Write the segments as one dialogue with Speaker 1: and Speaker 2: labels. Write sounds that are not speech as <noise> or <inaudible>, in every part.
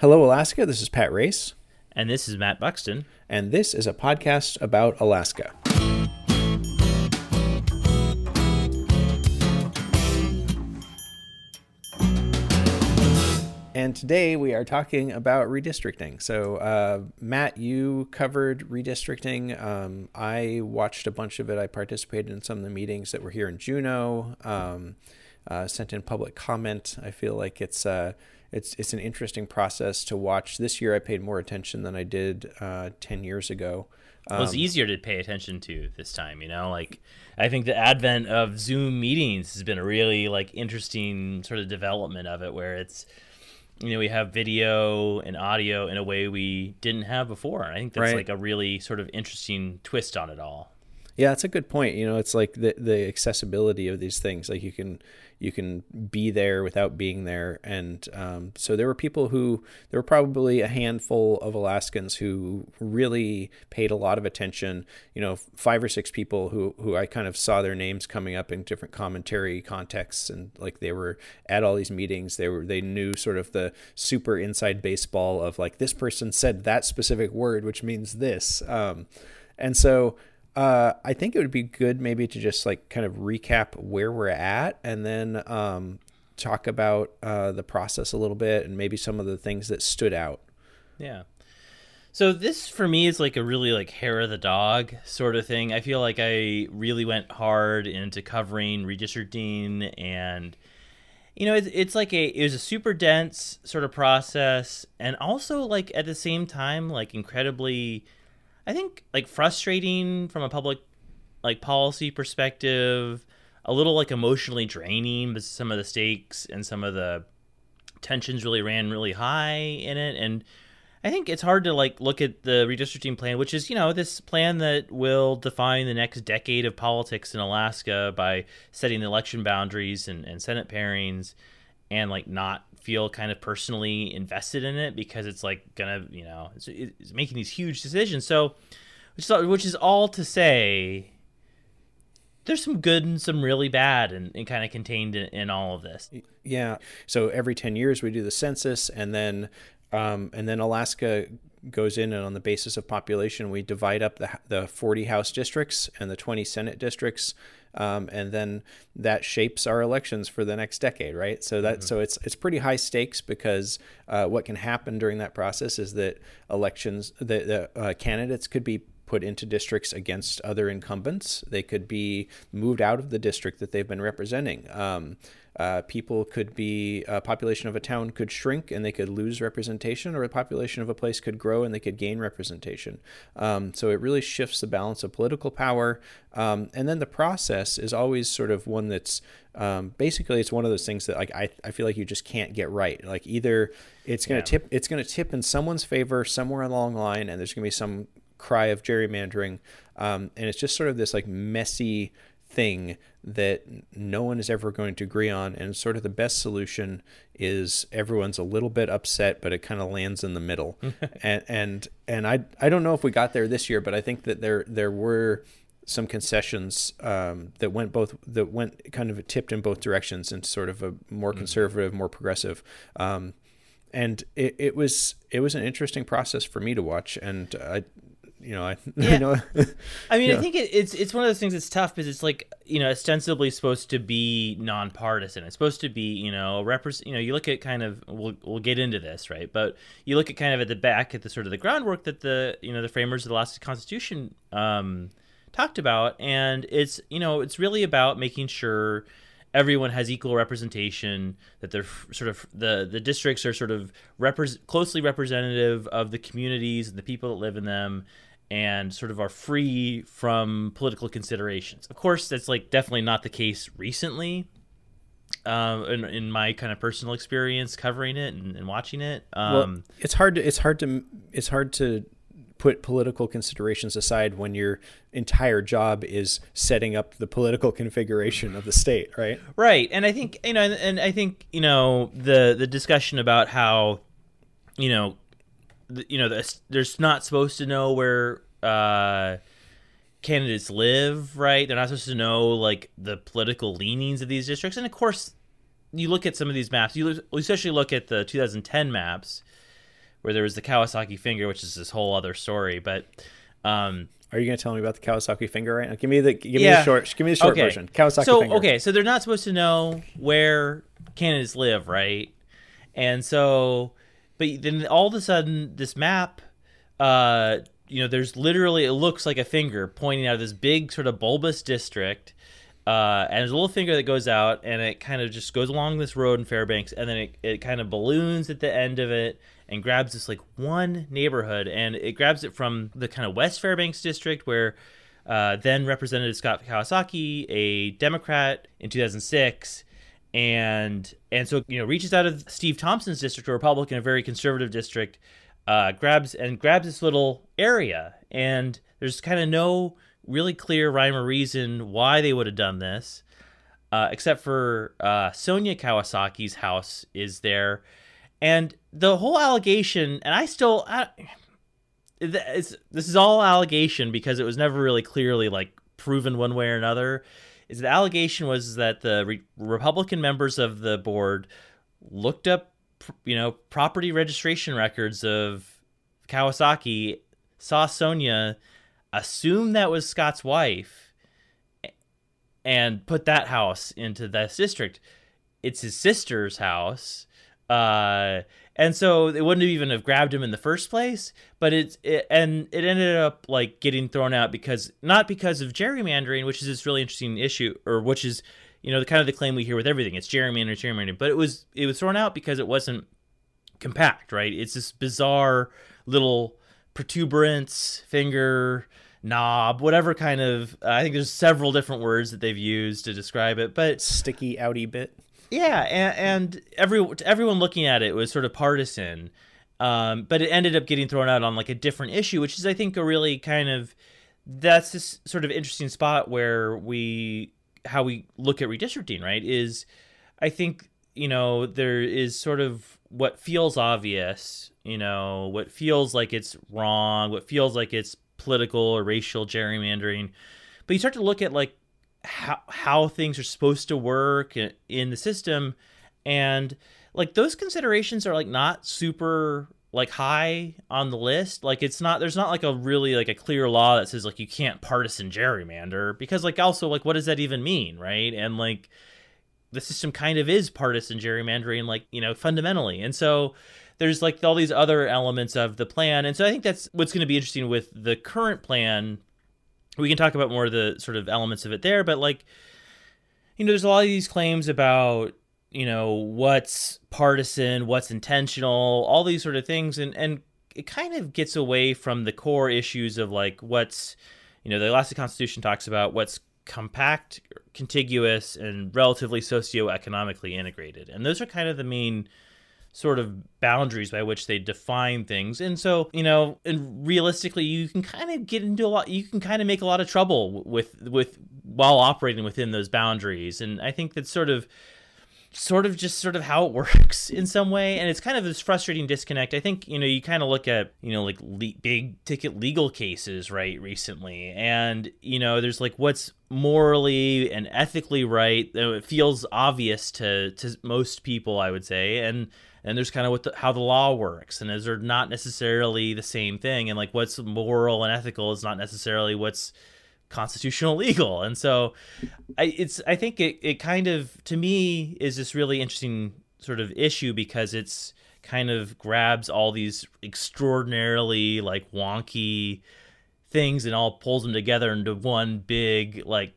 Speaker 1: Hello, Alaska. This is Pat Race.
Speaker 2: And this is Matt Buxton.
Speaker 1: And this is a podcast about Alaska. And today we are talking about redistricting. So, uh, Matt, you covered redistricting. Um, I watched a bunch of it. I participated in some of the meetings that were here in Juneau. Um, uh, sent in public comment. I feel like it's uh, it's it's an interesting process to watch. This year, I paid more attention than I did uh, ten years ago.
Speaker 2: Um, well, it's easier to pay attention to this time. You know, like I think the advent of Zoom meetings has been a really like interesting sort of development of it, where it's you know we have video and audio in a way we didn't have before. And I think that's right. like a really sort of interesting twist on it all.
Speaker 1: Yeah, that's a good point. You know, it's like the the accessibility of these things. Like you can you can be there without being there. And um, so there were people who, there were probably a handful of Alaskans who really paid a lot of attention. You know, five or six people who, who I kind of saw their names coming up in different commentary contexts. And like they were at all these meetings, they were, they knew sort of the super inside baseball of like, this person said that specific word, which means this. Um, and so, uh, I think it would be good maybe to just like kind of recap where we're at and then um, talk about uh, the process a little bit and maybe some of the things that stood out.
Speaker 2: Yeah. So this for me is like a really like hair of the dog sort of thing. I feel like I really went hard into covering redistricting and you know it's, it's like a it was a super dense sort of process and also like at the same time like incredibly I think like frustrating from a public like policy perspective, a little like emotionally draining but some of the stakes and some of the tensions really ran really high in it. And I think it's hard to like look at the redistricting plan, which is, you know, this plan that will define the next decade of politics in Alaska by setting the election boundaries and, and Senate pairings and like not feel kind of personally invested in it because it's like gonna you know it's, it's making these huge decisions. So which is, which is all to say there's some good and some really bad and, and kind of contained in, in, all of this.
Speaker 1: Yeah. So every 10 years we do the census and then um, and then alaska goes in and on the basis of population we divide up the, the 40 house districts and the 20 senate districts um, and then that shapes our elections for the next decade, right? So that mm-hmm. so it's it's pretty high stakes because uh, what can happen during that process is that elections the, the uh, candidates could be put into districts against other incumbents. They could be moved out of the district that they've been representing. Um, uh, people could be a population of a town could shrink and they could lose representation, or a population of a place could grow and they could gain representation. Um, so it really shifts the balance of political power. Um, and then the process is always sort of one that's um, basically it's one of those things that like I, I feel like you just can't get right. Like either it's gonna yeah. tip it's gonna tip in someone's favor somewhere along the line, and there's gonna be some cry of gerrymandering, um, and it's just sort of this like messy thing that no one is ever going to agree on and sort of the best solution is everyone's a little bit upset but it kind of lands in the middle <laughs> and and and I I don't know if we got there this year but I think that there there were some concessions um, that went both that went kind of tipped in both directions and sort of a more mm-hmm. conservative, more progressive. Um, and it, it was it was an interesting process for me to watch, and I you know, I, <laughs> yeah. know.
Speaker 2: I mean, I think it, it's it's one of those things that's tough because it's like you know, ostensibly supposed to be nonpartisan. It's supposed to be you know, represent. You know, you look at kind of we'll we'll get into this right, but you look at kind of at the back at the sort of the groundwork that the you know the framers of the last Constitution um, talked about, and it's you know it's really about making sure everyone has equal representation that they're sort of the the districts are sort of repre- closely representative of the communities and the people that live in them and sort of are free from political considerations. Of course, that's like definitely not the case recently. Um, in, in my kind of personal experience covering it and, and watching it, um, well,
Speaker 1: it's hard to it's hard to it's hard to put political considerations aside when your entire job is setting up the political <laughs> configuration of the state, right?
Speaker 2: Right, and I think you know, and, and I think you know the the discussion about how you know you know, they're not supposed to know where uh, candidates live, right? They're not supposed to know like the political leanings of these districts, and of course, you look at some of these maps. You especially look at the 2010 maps. where there was the Kawasaki finger, which is this whole other story. But um,
Speaker 1: are you going to tell me about the Kawasaki finger right now? Give me the give me the short give me the short
Speaker 2: okay.
Speaker 1: version. Kawasaki
Speaker 2: so,
Speaker 1: finger.
Speaker 2: okay, so they're not supposed to know where candidates live, right? And so, but then all of a sudden, this map, uh, you know, there's literally it looks like a finger pointing out of this big sort of bulbous district. Uh, and there's a little finger that goes out and it kind of just goes along this road in Fairbanks and then it, it kind of balloons at the end of it and grabs this like one neighborhood and it grabs it from the kind of West Fairbanks district where uh, then Representative Scott Kawasaki, a Democrat in 2006, and and so you know reaches out of Steve Thompson's district, a Republican, a very conservative district, uh, grabs and grabs this little area, and there's kind of no really clear rhyme or reason why they would have done this, uh, except for uh, Sonia Kawasaki's house is there, and the whole allegation, and I still, I, this is all allegation because it was never really clearly like proven one way or another. Is the allegation was that the re- Republican members of the board looked up, you know, property registration records of Kawasaki, saw Sonia, assumed that was Scott's wife, and put that house into this district. It's his sister's house uh, and so it wouldn't even have grabbed him in the first place. But it's it, and it ended up like getting thrown out because not because of gerrymandering, which is this really interesting issue, or which is you know the kind of the claim we hear with everything. It's gerrymandering, gerrymandering. But it was it was thrown out because it wasn't compact, right? It's this bizarre little protuberance finger knob, whatever kind of. Uh, I think there's several different words that they've used to describe it, but
Speaker 1: sticky outy bit.
Speaker 2: Yeah, and, and every everyone looking at it was sort of partisan, um, but it ended up getting thrown out on like a different issue, which is I think a really kind of that's this sort of interesting spot where we how we look at redistricting, right? Is I think you know there is sort of what feels obvious, you know, what feels like it's wrong, what feels like it's political or racial gerrymandering, but you start to look at like how how things are supposed to work in the system. And like those considerations are like not super like high on the list. Like it's not there's not like a really like a clear law that says like you can't partisan gerrymander because like also like what does that even mean right? And like the system kind of is partisan gerrymandering like you know fundamentally. And so there's like all these other elements of the plan. And so i think that's what's going to be interesting with the current plan we can talk about more of the sort of elements of it there, but like, you know, there's a lot of these claims about you know what's partisan, what's intentional, all these sort of things, and and it kind of gets away from the core issues of like what's you know the Alaska Constitution talks about what's compact, contiguous, and relatively socioeconomically integrated, and those are kind of the main sort of boundaries by which they define things. And so, you know, and realistically, you can kind of get into a lot. You can kind of make a lot of trouble with with while operating within those boundaries. And I think that's sort of sort of just sort of how it <laughs> works in some way and it's kind of this frustrating disconnect i think you know you kind of look at you know like le- big ticket legal cases right recently and you know there's like what's morally and ethically right it feels obvious to to most people i would say and and there's kind of what the, how the law works and is are not necessarily the same thing and like what's moral and ethical is not necessarily what's constitutional <laughs> legal and so I, it's i think it, it kind of to me is this really interesting sort of issue because it's kind of grabs all these extraordinarily like wonky things and all pulls them together into one big like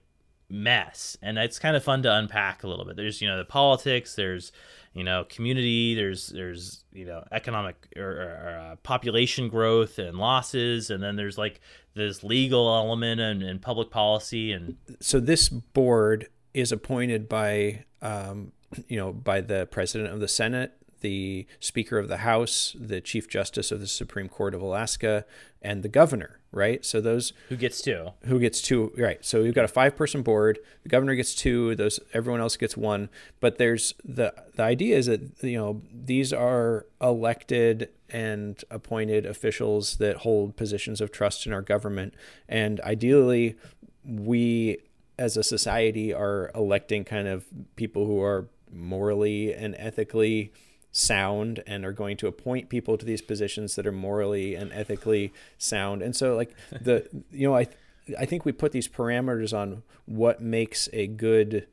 Speaker 2: mess and it's kind of fun to unpack a little bit. There's you know the politics there's you know community there's there's you know economic or, or uh, population growth and losses and then there's like this legal element and, and public policy and
Speaker 1: so this board is appointed by um, you know by the president of the senate the speaker of the house the chief justice of the supreme court of alaska and the governor right? So those
Speaker 2: who gets two,
Speaker 1: who gets two, right? So you've got a five-person board. The governor gets two. Those everyone else gets one. But there's the the idea is that you know these are elected and appointed officials that hold positions of trust in our government, and ideally, we as a society are electing kind of people who are morally and ethically sound and are going to appoint people to these positions that are morally and ethically sound. And so like <laughs> the you know I I think we put these parameters on what makes a good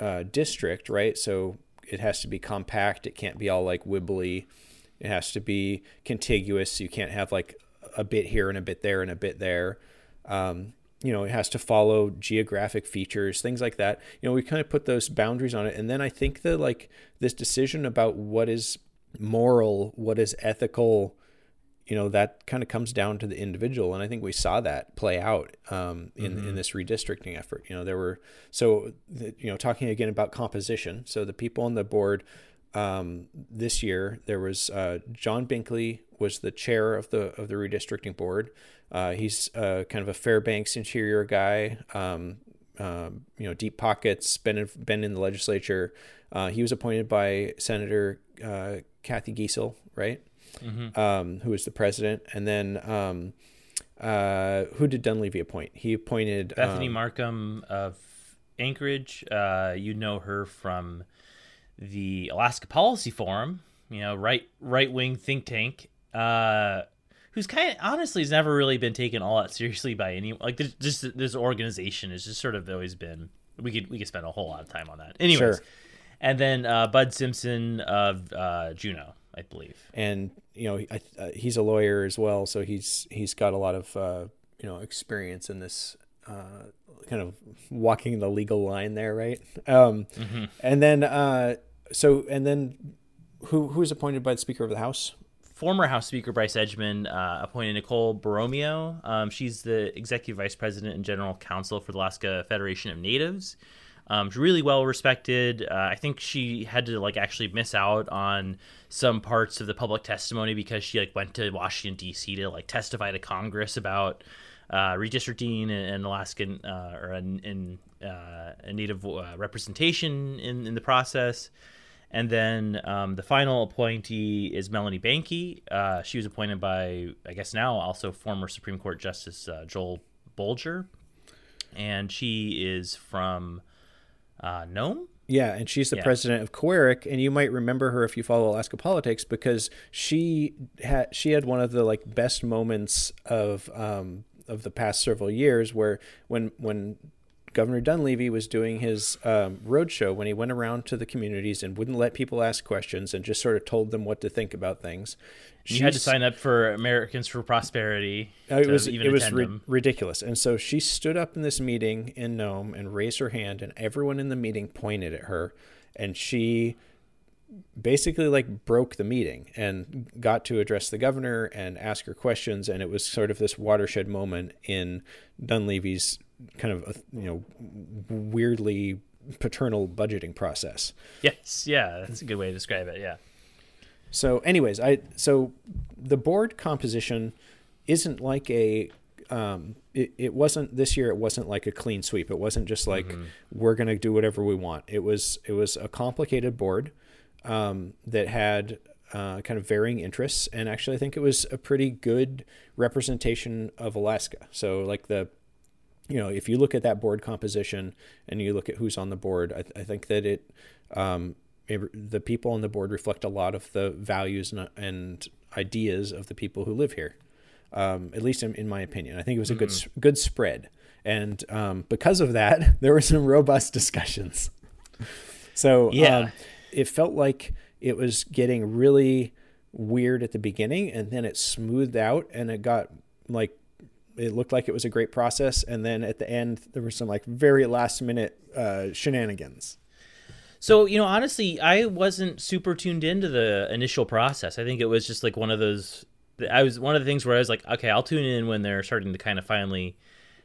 Speaker 1: uh, district, right? So it has to be compact. It can't be all like wibbly. It has to be contiguous. You can't have like a bit here and a bit there and a bit there. Um, you know, it has to follow geographic features, things like that. You know, we kind of put those boundaries on it. And then I think that like this decision about what is moral, what is ethical, you know, that kind of comes down to the individual. And I think we saw that play out um, in, mm-hmm. in this redistricting effort. You know, there were, so, the, you know, talking again about composition. So the people on the board um, this year, there was uh, John Binkley was the chair of the of the redistricting board. Uh, he's uh, kind of a Fairbanks interior guy. Um, um, you know, deep pockets. Been in, been in the legislature. Uh, he was appointed by Senator uh, Cathy Giessel, right? Mm-hmm. Um, who was the president, and then um, uh, who did Dunleavy appoint? He appointed
Speaker 2: Bethany um, Marcum of Anchorage. you know her from the Alaska Policy Forum, you know, right right wing think tank, uh, who's kind of honestly has never really been taken all that seriously by any like this just this organization has just sort of always been we could we could spend a whole lot of time on that. Anyways, sure. and then uh, Budd Simpson of uh, Juneau, I believe,
Speaker 1: and you know I, uh, he's a lawyer as well, so he's he's got a lot of uh, you know experience in this uh, kind of walking the legal line there, right? Um, mm-hmm. And then, uh, so and then, who who's appointed by the Speaker of the House?
Speaker 2: Former House Speaker Bryce Edgmon uh, appointed Nicole Borromeo. Um, she's the Executive Vice President and General Counsel for the Alaska Federation of Natives. Um, she's really well respected. Uh, I think she had to like actually miss out on some parts of the public testimony because she like went to Washington D.C. to like testify to Congress about uh, redistricting and, Alaskan uh, or in, uh, a native uh, representation in, in the process. And then um, the final appointee is Melanie Bahnke. Uh, she was appointed by, I guess now also former Supreme Court Justice uh, Joel Bolger, and she is from Nome.
Speaker 1: Yeah, and she's the yeah. president of Kawerak, and you might remember her if you follow Alaska politics because she had she had one of the like best moments of um, of the past several years, where when when Governor Dunleavy was doing his um, roadshow when he went around to the communities and wouldn't let people ask questions and just sort of told them what to think about things.
Speaker 2: She had to sign up for Americans for Prosperity.
Speaker 1: Uh, it was it was ri- ridiculous, and so she stood up in this meeting in Nome and raised her hand, and everyone in the meeting pointed at her, and she basically like broke the meeting and got to address the governor and ask her questions and it was sort of this watershed moment in Dunleavy's kind of you know weirdly paternal budgeting process.
Speaker 2: Yes, yeah, that's a good way to describe it, yeah.
Speaker 1: So anyways, I so the board composition isn't like a um, it, it wasn't this year it wasn't like a clean sweep it wasn't just like mm-hmm. we're going to do whatever we want it was it was a complicated board um, that had uh, kind of varying interests, and actually, I think it was a pretty good representation of Alaska. So, like the, you know, if you look at that board composition and you look at who's on the board, I, th- I think that it, um, it, the people on the board reflect a lot of the values and, and ideas of the people who live here. Um, at least in, in, my opinion, I think it was a good mm-hmm. good spread, and um, because of that, <laughs> there were some robust discussions. <laughs> So yeah um, it felt like it was getting really weird at the beginning and then it smoothed out and it got like it looked like it was a great process and then at the end there were some like very last minute uh, shenanigans.
Speaker 2: So you know honestly i wasn't super tuned into the initial process. I think it was just like one of those i was one of the things where i was like okay i'll tune in when they're starting to kind of finally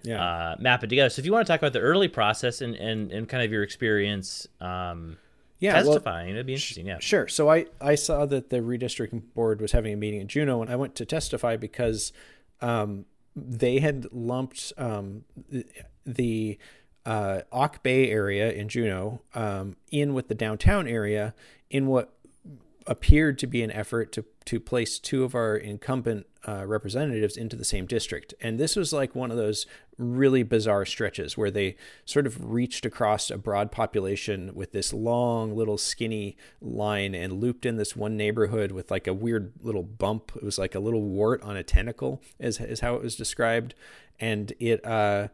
Speaker 2: yeah. uh, map it together. So if you want to talk about the early process and and, and kind of your experience um, yeah, testifying. Well, It'd be interesting. Yeah,
Speaker 1: sure. So I I saw that the redistricting board was having a meeting in Juneau, and I went to testify because um, they had lumped um, the uh, Auk Bay area in Juneau um, in with the downtown area in what appeared to be an effort to to place two of our incumbent uh, representatives into the same district. And this was like one of those really bizarre stretches where they sort of reached across a broad population with this long little skinny line and looped in this one neighborhood with like a weird little bump. It was like a little wart on a tentacle, is, is how it was described. And it, uh,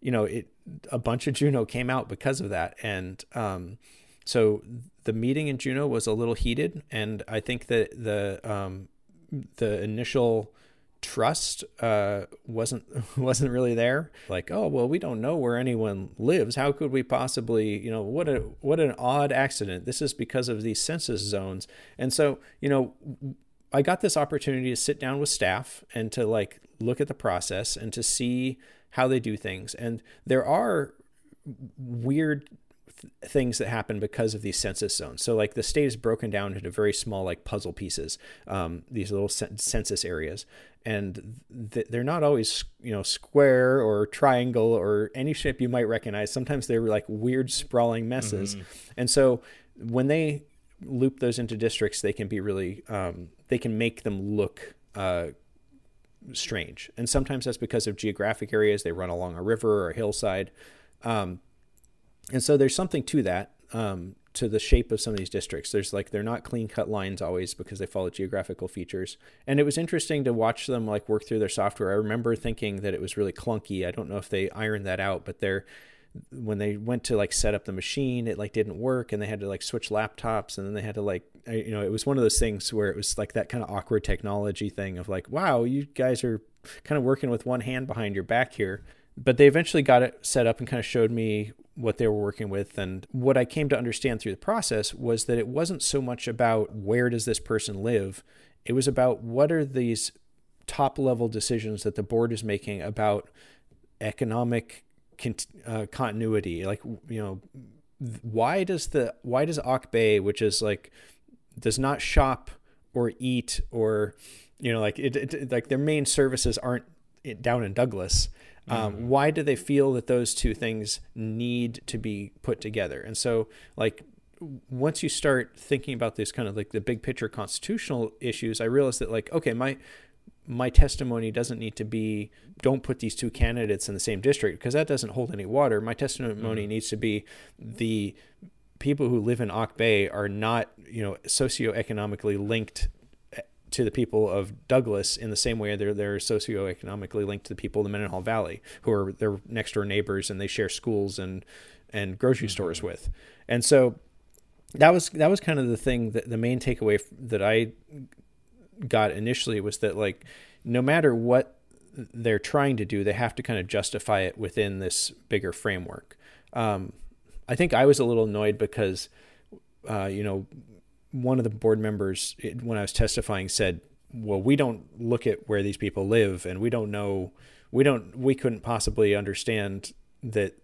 Speaker 1: you know, it a bunch of Juneau came out because of that. And um, so the meeting in Juneau was a little heated, and I think that the um, the initial trust uh, wasn't <laughs> wasn't really there. Like, oh well, we don't know where anyone lives. How could we possibly, you know, what a what an odd accident. This is because of these census zones. And so, you know, I got this opportunity to sit down with staff and to like look at the process and to see how they do things. And there are weird things that happen because of these census zones. So like the state is broken down into very small like puzzle pieces, um, these little census areas, and th- they're not always you know square or triangle or any shape you might recognize. Sometimes they're like weird sprawling messes, mm-hmm. and so when they loop those into districts, they can be really um, they can make them look. Uh, strange and sometimes that's because of geographic areas they run along a river or a hillside um, and so there's something to that um, to the shape of some of these districts. There's like they're not clean cut lines always because they follow geographical features. And it was interesting to watch them like work through their software. I remember thinking that it was really clunky. I don't know if they ironed that out but they're when they went to like set up the machine it like didn't work and they had to like switch laptops and then they had to like you know it was one of those things where it was like that kind of awkward technology thing of like wow you guys are kind of working with one hand behind your back here but they eventually got it set up and kind of showed me what they were working with. And what i came to understand through the process was that it wasn't so much about where does this person live it was about what are these top level decisions that the board is making about economic uh, continuity. Like you know why does the why does Auk Bay which is like does not shop or eat or you know like it, it like their main services aren't down in Douglas um, mm-hmm. Why do they feel that those two things need to be put together? And so, like, once you start thinking about this kind of like the big picture constitutional issues, I realized that, like, okay, my my testimony doesn't need to be don't put these two candidates in the same district because that doesn't hold any water. My testimony mm-hmm. needs to be the people who live in Auk Bay are not, you know, socioeconomically linked to the people of Douglas in the same way they're they're socioeconomically linked to the people of the Mendenhall Valley, who are their next door neighbors and they share schools and and grocery mm-hmm. stores with. And so that was that was kind of the thing that the main takeaway that I got initially was that like no matter what they're trying to do, they have to kind of justify it within this bigger framework. Um, I think I was a little annoyed because, uh, you know, one of the board members, when I was testifying, said, "Well, we don't look at where these people live, and we don't know, we don't, we couldn't possibly understand that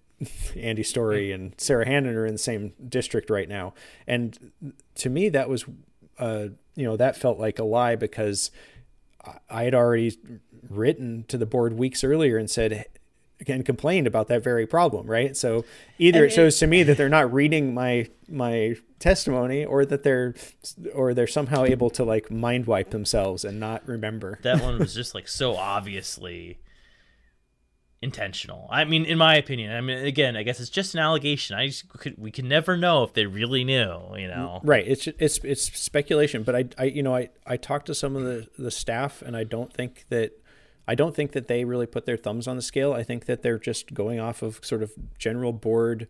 Speaker 1: Andy Story and Sara Hannan are in the same district right now." And to me, that was, uh, you know, that felt like a lie because I had already written to the board weeks earlier and said, and complained about that very problem, right? So either and it shows to me that they're not reading my my testimony, or that they're or they're somehow able to like mind wipe themselves and not remember.
Speaker 2: That one was <laughs> just like so obviously intentional. I mean, in my opinion. I mean, again, I guess it's just an allegation. I just could, we can never know if they really knew. You know,
Speaker 1: right? It's it's it's speculation. But I I you know I I talked to some of the the staff, and I don't think that I don't think that they really put their thumbs on the scale. I think that they're just going off of sort of general board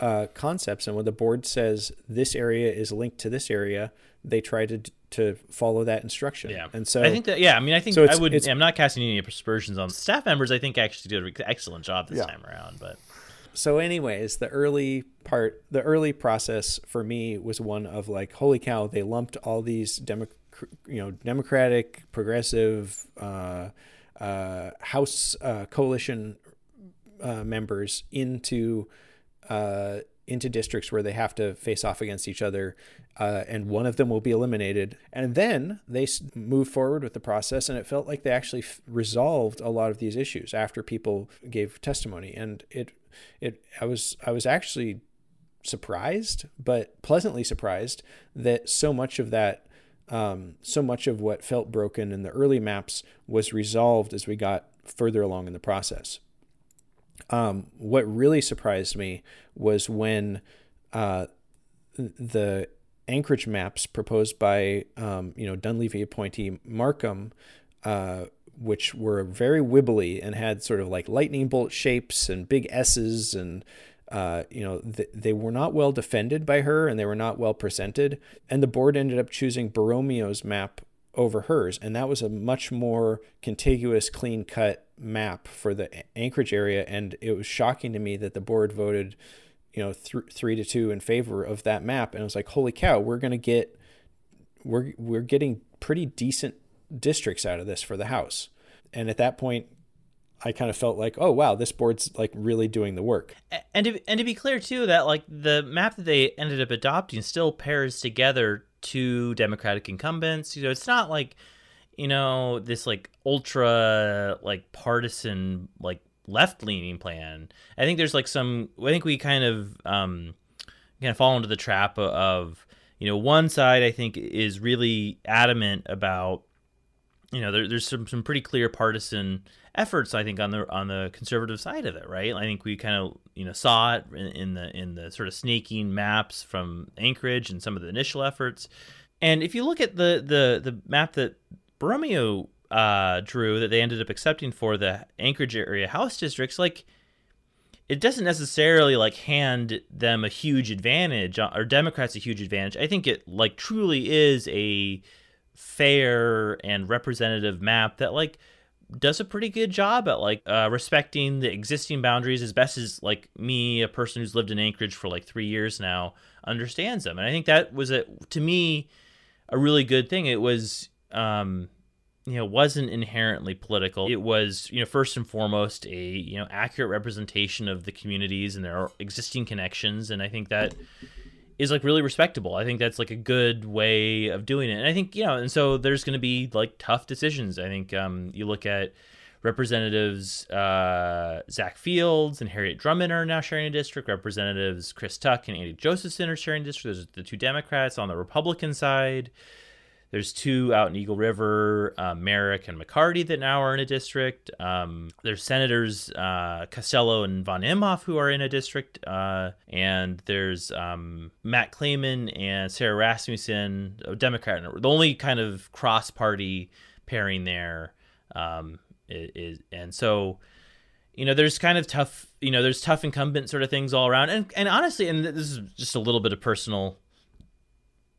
Speaker 1: uh, concepts, and when the board says this area is linked to this area, they try to to follow that instruction.
Speaker 2: Yeah,
Speaker 1: and so
Speaker 2: I think that yeah, I mean, I think so I would. I'm not casting any aspersions on staff members. I think actually did an excellent job this yeah. time around, but.
Speaker 1: So, anyways, the early part, the early process for me was one of like, holy cow! They lumped all these demo, you know, democratic, progressive, uh, uh, House uh, coalition uh, members into uh, into districts where they have to face off against each other, uh, and one of them will be eliminated. And then they move forward with the process, and it felt like they actually f- resolved a lot of these issues after people gave testimony. And it, it, I was, I was actually surprised, but pleasantly surprised that so much of that, um, so much of what felt broken in the early maps was resolved as we got further along in the process. Um, what really surprised me was when uh, the Anchorage maps proposed by um, you know Dunleavy appointee Marcum, uh, which were very wibbly and had sort of like lightning bolt shapes and big S's and uh, you know th- they were not well defended by her and they were not well presented and the board ended up choosing Borromeo's map over hers and that was a much more contiguous clean cut map for the Anchorage area and it was shocking to me that the board voted you know, th- three to two in favor of that map. And I was like, holy cow, we're going to get, we're, we're getting pretty decent districts out of this for the house. And at that point, I kind of felt like, oh wow, this board's like really doing the work.
Speaker 2: And to, and to be clear too, that like the map that they ended up adopting still pairs together two Democratic incumbents. You know, it's not like, you know, this like ultra like partisan like left leaning plan. I think there's like some. I think we kind of um, kind of fall into the trap of you know one side I think is really adamant about you know there, there's some some pretty clear partisan efforts I think on the on the conservative side of it, right? I think we kind of you know saw it in, the in the sort of snaking maps from Anchorage and some of the initial efforts. And if you look at the the the map that Borromeo uh, drew that they ended up accepting for the Anchorage area House districts, like it doesn't necessarily like hand them a huge advantage uh, or Democrats a huge advantage. I think it like truly is a fair and representative map that like does a pretty good job at like uh, respecting the existing boundaries as best as like me, a person who's lived in Anchorage for like three years now, understands them. And I think that was a to me a really good thing. It was um you know wasn't inherently political it was you know first and foremost a you know accurate representation of the communities and their existing connections and i think that is like really respectable. I think that's like a good way of doing it. And i think you know and so there's going to be like tough decisions. I think um, you look at representatives uh, zack fields and harriet drummond are now sharing a district. Representatives chris tuck and andy josephson are sharing a district. Those are the two democrats on the republican side there's two out in Eagle River, uh, Merrick and McCarty, that now are in a district. Um, there's senators uh, Costello and von Imhoff who are in a district, uh, and there's um, Matt Claman and Sara Rasmussen, a Democrat. The only kind of cross-party pairing there um, is, and so you know there's kind of tough you know there's tough incumbent sort of things all around and and honestly and this is just a little bit of personal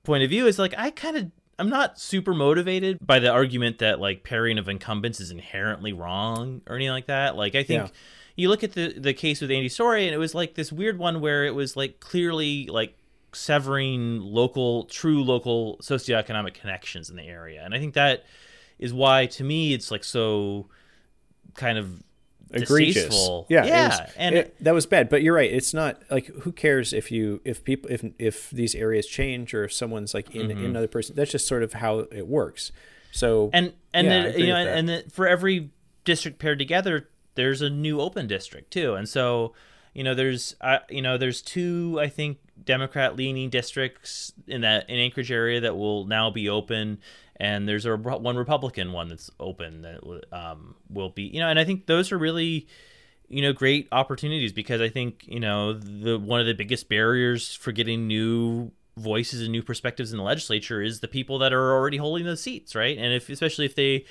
Speaker 2: point of view is like i kind of I'm not super motivated by the argument that like pairing of incumbents is inherently wrong or anything like that. Like I think yeah. you look at the the case with Andy Story and it was like this weird one where it was like clearly like severing local true local socioeconomic connections in the area. And I think that is why to me it's like so kind of egregious.
Speaker 1: Yeah, yeah, was, and it, that was bad. But you're right. It's not like who cares if you if people if if these areas change or if someone's like in, mm-hmm. in another person. That's just sort of how it works. So
Speaker 2: and and yeah, the, you know and the, for every district paired together, there's a new open district too. And so you know there's uh, you know there's two I think Democrat leaning districts in that in Anchorage area that will now be open and there's a one Republican one that's open that um, will be you know, and I think those are really you know great opportunities because I think you know the one of the biggest barriers for getting new voices and new perspectives in the legislature is the people that are already holding those seats, right? And if especially if they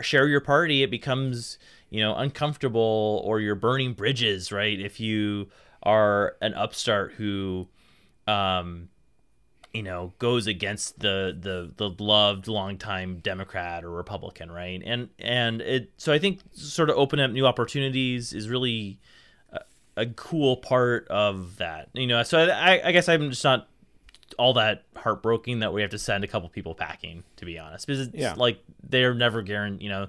Speaker 2: share your party, it becomes you know uncomfortable or you're burning bridges, right? If you are an upstart who um you know goes against the the the loved longtime Democrat or Republican, right? And and it so I think sort of open up new opportunities is really a, a cool part of that, you know. So I, I guess I'm just not all that heartbroken that we have to send a couple people packing, to be honest, because it's yeah. like they're never guaranteed, you know.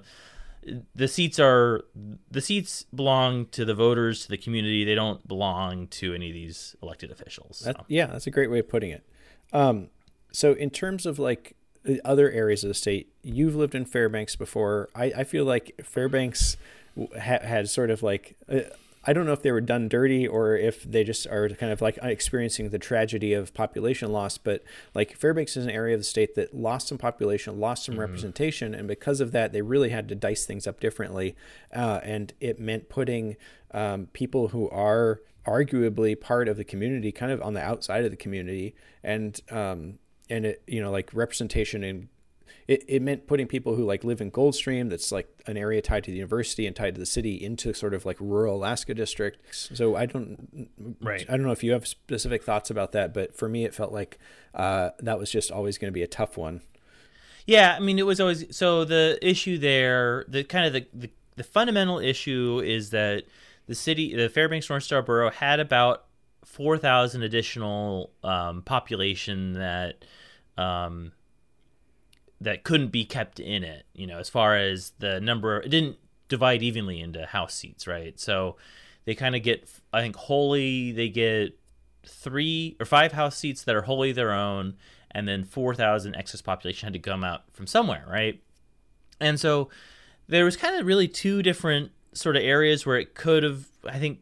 Speaker 2: The seats are the seats belong to the voters, to the community. They don't belong to any of these elected officials.
Speaker 1: So. That, yeah, that's a great way of putting it. Um, so in terms of like other areas of the state, you've lived in Fairbanks before. I, I feel like Fairbanks ha- had sort of like uh, I don't know if they were done dirty or if they just are kind of like experiencing the tragedy of population loss. But like Fairbanks is an area of the state that lost some population, lost some mm-hmm. representation, and because of that, they really had to dice things up differently, uh, and it meant putting um, people who are arguably part of the community kind of on the outside of the community and um, and it you know like representation in it, it meant putting people who like live in Goldstream, that's like an area tied to the university and tied to the city, into sort of like rural Alaska districts. So I don't,
Speaker 2: right.
Speaker 1: I don't know if you have specific thoughts about that, but for me, it felt like uh, that was just always going to be a tough one.
Speaker 2: Yeah, I mean, it was always so. The issue there, the kind of the, the the fundamental issue is that the city, the Fairbanks North Star Borough, had about four thousand additional um, population that. Um, that couldn't be kept in it. You know, as far as the number, it didn't divide evenly into house seats, right? So they kind of get, I think, wholly they get three or five house seats that are wholly their own, and then four thousand excess population had to come out from somewhere, right? And so there was kind of really two different sort of areas where it could have, I think,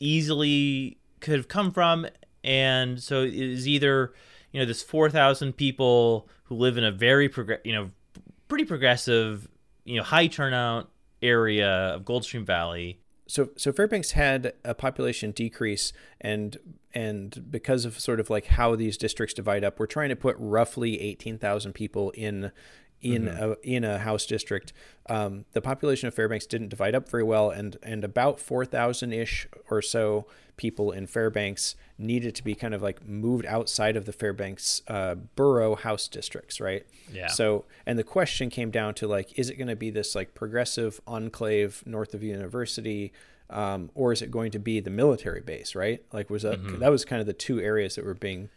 Speaker 2: easily could have come from, and so it is either you know this 4000 people who live in a very progress you know pretty progressive you know high turnout area of Goldstream Valley.
Speaker 1: So so Fairbanks had a population decrease and and because of sort of like how these districts divide up we're trying to put roughly 18,000 people in in mm-hmm. a in a house district. Um, the population of Fairbanks didn't divide up very well, and and about four thousand ish or so people in Fairbanks needed to be kind of like moved outside of the Fairbanks uh, borough house districts, right?
Speaker 2: Yeah.
Speaker 1: So and the question came down to like, is it going to be this like progressive enclave north of University? Um, or is it going to be the military base, right? Like, was that mm-hmm. that was kind of the two areas that were being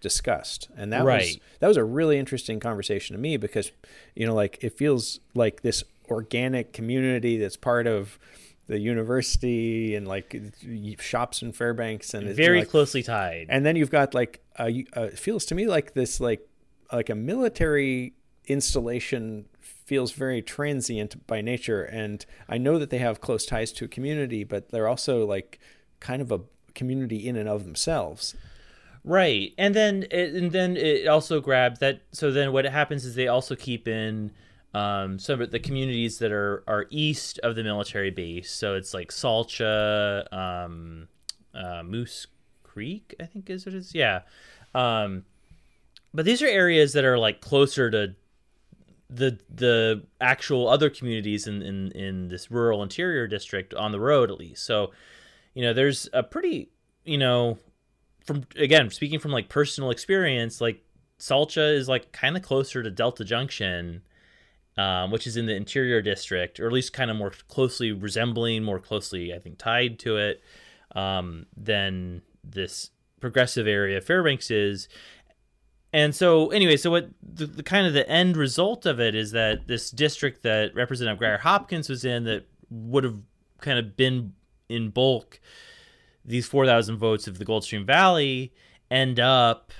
Speaker 1: discussed and that right. was that was a really interesting conversation to me because you know like it feels like this organic community that's part of the university and like shops in Fairbanks and
Speaker 2: very
Speaker 1: like,
Speaker 2: closely tied.
Speaker 1: And then you've got like a, a, it feels to me like this like like a military installation feels very transient by nature and I know that they have close ties to a community but they're also like kind of a community in and of themselves.
Speaker 2: Right. And then it, and then it also grabs that so then what happens is they also keep in um, some of the communities that are are east of the military base. So it's like Salcha, um, uh, Moose Creek, I think is what it is. Yeah. Um, but these are areas that are like closer to the the actual other communities in, in in this rural interior district on the road at least. So, you know, there's a pretty you know from again speaking from like personal experience, like Salcha is like kind of closer to Delta Junction, um, which is in the interior district, or at least kind of more closely resembling, more closely I think tied to it um, than this progressive area Fairbanks is. And so, anyway, so what the, the, kind of the end result of it is that this district that Representative Grier Hopkins was in that would have kind of been in bulk these 4,000 votes of the Goldstream Valley end up,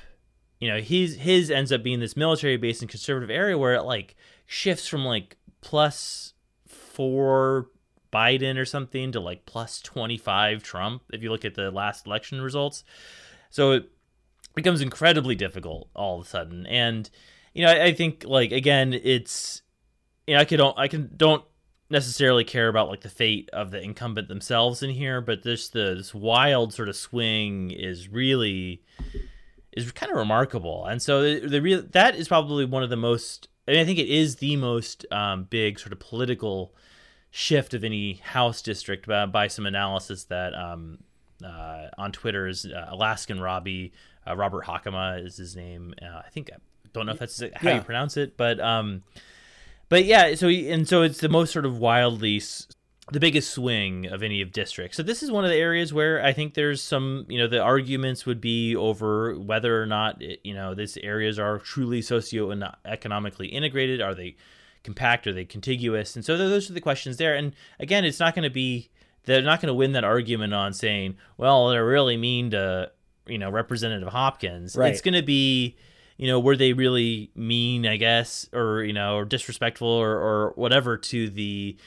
Speaker 2: you know, his his ends up being this military base and conservative area where it like shifts from like plus four Biden or something to like plus 25 Trump if you look at the last election results. So it becomes incredibly difficult all of a sudden. And, you know, I, I think like, again, it's, you know, I could, I can, don't necessarily care about like the fate of the incumbent themselves in here, but this the this wild sort of swing is really is kind of remarkable. And so the, the real that is probably one of the most I, mean, I think it is the most um, big sort of political shift of any House district by, by some analysis that um, uh, on Twitter is uh, Alaskan Robbie uh, Robert Hakama is his name. Uh, I think I don't know if that's how yeah. you pronounce it, but um, but yeah, so and so it's the most sort of wildly the biggest swing of any of districts. So this is one of the areas where I think there's some, you know, the arguments would be over whether or not, it, you know, these areas are truly socio and economically integrated. Are they compact? Are they contiguous? And so those are the questions there. And again, it's not going to be, they're not going to win that argument on saying, well, they're really mean to, you know, Representative Hopkins. Right. It's going to be, you know, were they really mean, I guess, or you know, or disrespectful or or whatever to the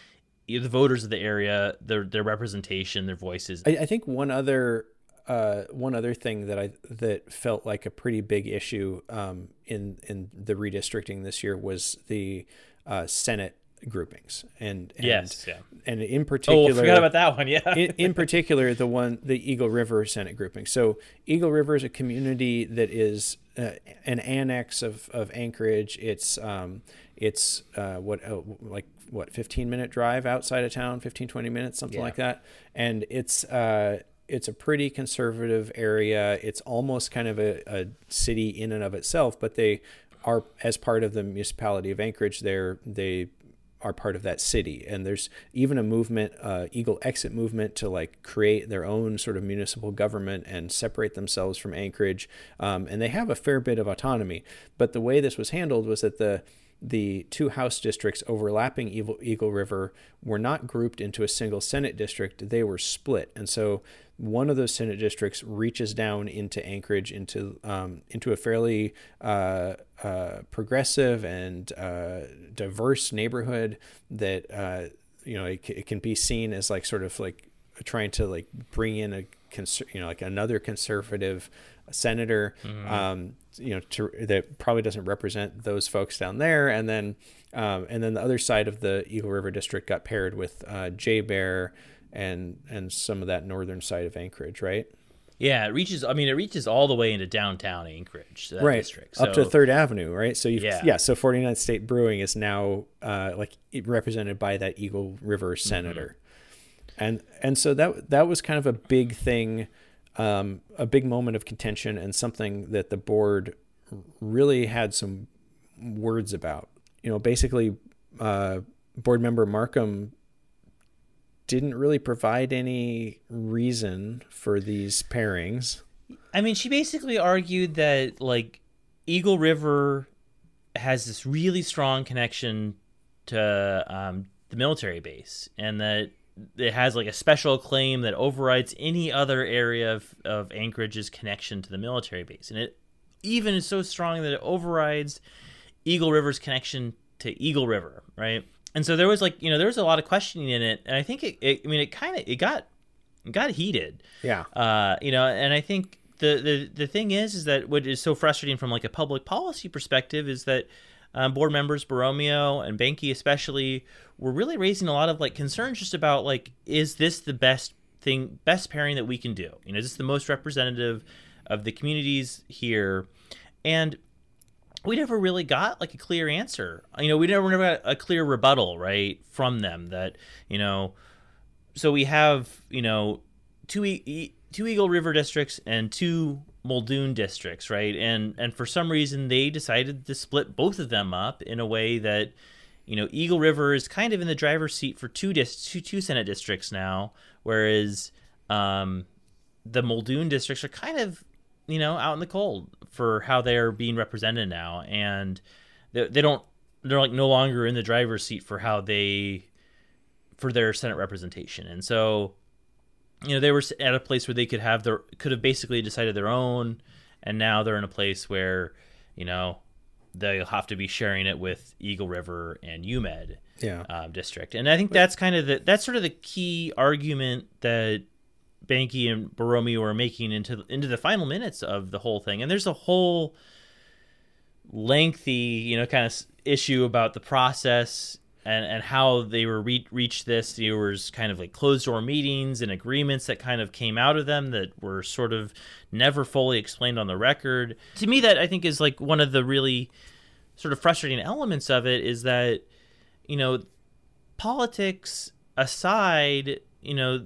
Speaker 2: the voters of the area, their their representation, their voices.
Speaker 1: I, I think one other uh, one other thing that I that felt like a pretty big issue um, in in the redistricting this year was the uh, Senate groupings and, and
Speaker 2: yes, yeah.
Speaker 1: and in particular,
Speaker 2: oh, forgot about that one. <laughs> Yeah,
Speaker 1: in, in particular, the one the Eagle River Senate grouping. So Eagle River is a community that is uh, an annex of, of Anchorage. It's um, it's uh, what uh, like what 15 minute drive outside of town, 15 20 minutes, something yeah. like that, and it's uh, it's a pretty conservative area. It's almost kind of a, a city in and of itself, but they are as part of the municipality of Anchorage. They're they are part of that city. And there's even a movement, uh, Eagle Exit movement, to like create their own sort of municipal government and separate themselves from Anchorage. Um, and they have a fair bit of autonomy. But the way this was handled was that the the two House districts overlapping Eagle, Eagle River were not grouped into a single Senate district, they were split. And so one of those Senate districts reaches down into Anchorage, into, um, into a fairly uh, uh, progressive and uh, diverse neighborhood that, uh, you know, it, it can be seen as like sort of like trying to like bring in a, you know, like another conservative senator. Mm-hmm. Um, you know to, that probably doesn't represent those folks down there and then um, and then the other side of the Eagle River district got paired with uh, JBER and and some of that northern side of Anchorage right
Speaker 2: yeah, it reaches. I mean, it reaches all the way into downtown Anchorage,
Speaker 1: right,
Speaker 2: district,
Speaker 1: so, up to Third Avenue, right? So yeah, yeah. So 49th State Brewing is now uh, like represented by that Eagle River senator, mm-hmm. and and so that that was kind of a big thing um, a big moment of contention and something that the board really had some words about. You know, basically, uh, board member Marcum didn't really provide any reason for these pairings.
Speaker 2: I mean, she basically argued that like Eagle River has this really strong connection to um, the military base, and that it has like a special claim that overrides any other area of, of Anchorage's connection to the military base. And it even is so strong that it overrides Eagle River's connection to Eagle River, right? And so there was like, you know, there was a lot of questioning in it. And I think it, it I mean, it kind of, it got, it got heated.
Speaker 1: Yeah.
Speaker 2: Uh, you know, and I think the, the, the thing is, is that what is so frustrating from like a public policy perspective is that, um, board members Borromeo and Bahnke especially were really raising a lot of like concerns just about like is this the best thing best pairing that we can do you know is this the most representative of the communities here and we never really got like a clear answer you know we never never got a clear rebuttal right from them that you know so we have you know two e- two eagle river districts and two Muldoon districts, right? And and for some reason they decided to split both of them up in a way that you know Eagle River is kind of in the driver's seat for two dis- two, two Senate districts now, whereas um, the Muldoon districts are kind of you know out in the cold for how they're being represented now, and they, they don't they're like no longer in the driver's seat for how they for their Senate representation, and so you know they were at a place where they could have their could have basically decided their own. And now they're in a place where you know they'll have to be sharing it with eagle river and umed
Speaker 1: yeah.
Speaker 2: um, district. And i think that's kind of the that's sort of the key argument that Bahnke and Borromeo are making into into the final minutes of the whole thing and there's a whole lengthy you know kind of issue about the process and and how they were re- reached this. There was kind of like closed door meetings and agreements that kind of came out of them that were sort of never fully explained on the record. To me, that I think is like one of the really sort of frustrating elements of it is that you know politics aside, you know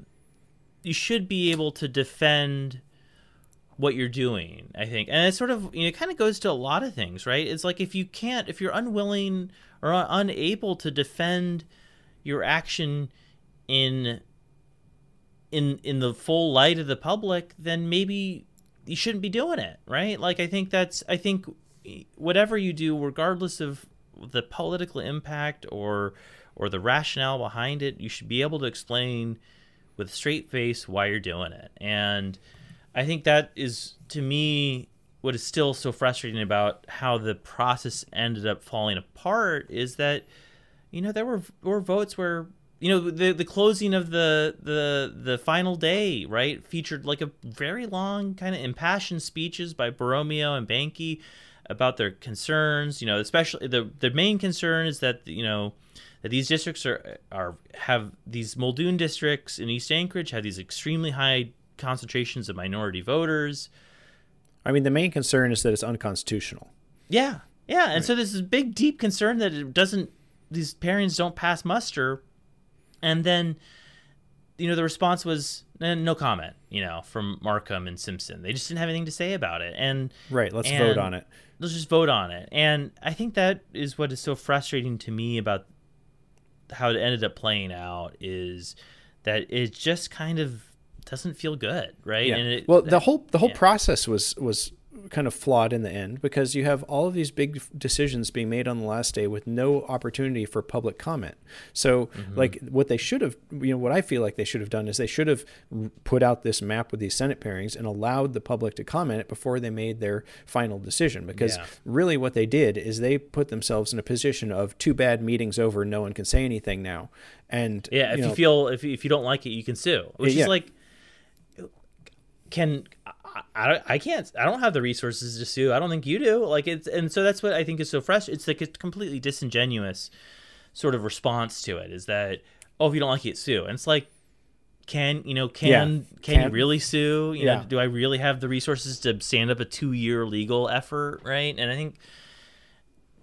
Speaker 2: you should be able to defend what you're doing i think and it sort of you know it kind of goes to a lot of things right it's like if you can't if you're unwilling or unable to defend your action in in in the full light of the public, then maybe you shouldn't be doing it, right? Like I think that's I think whatever you do, regardless of the political impact or or the rationale behind it, you should be able to explain with a straight face why you're doing it. And I think that is to me what is still so frustrating about how the process ended up falling apart is that you know there were were votes where you know the the closing of the the the final day right featured like a very long kind of impassioned speeches by Borromeo and Bahnke about their concerns you know especially the the main concern is that you know that these districts are are have these Muldoon districts in East Anchorage have these extremely high concentrations of minority voters
Speaker 1: I mean, the main concern is that it's unconstitutional.
Speaker 2: yeah yeah and so there's this big deep concern that it doesn't these pairings don't pass muster and then you know the response was eh, no comment you know from marcum and simpson they just didn't have anything to say about it and
Speaker 1: Right. Let's
Speaker 2: And-
Speaker 1: vote on it.
Speaker 2: let's just vote on it and i think that is what is so frustrating to me about how it ended up playing out is that it just kind of doesn't feel good right
Speaker 1: Yeah.
Speaker 2: and it,
Speaker 1: well, the whole the whole
Speaker 2: yeah.
Speaker 1: process was was kind of flawed in the end because you have all of these big decisions being made on the last day with no opportunity for public comment. So,
Speaker 2: Mm-hmm.
Speaker 1: like what they should have, you know, what I feel like they should have done is they should have put out this map with these Senate pairings and allowed the public to comment it before they made their final decision. Because
Speaker 2: Yeah.
Speaker 1: really, what they did is they put themselves in a position of too bad, meetings over, no one can say anything now. And
Speaker 2: Yeah, if you,
Speaker 1: know,
Speaker 2: feel if if you don't like it, you can sue. Which
Speaker 1: Yeah.
Speaker 2: is like, can I, I I can't I don't have the resources to sue. I don't think you do. Like it's and so that's what I think is so fresh. It's like a completely disingenuous sort of response to it. Is that oh if you don't like it, sue. And it's like. Can you know? Can
Speaker 1: Yeah.
Speaker 2: can, you really sue? You know, do I really have the resources to stand up a two-year legal effort? Right? And I think,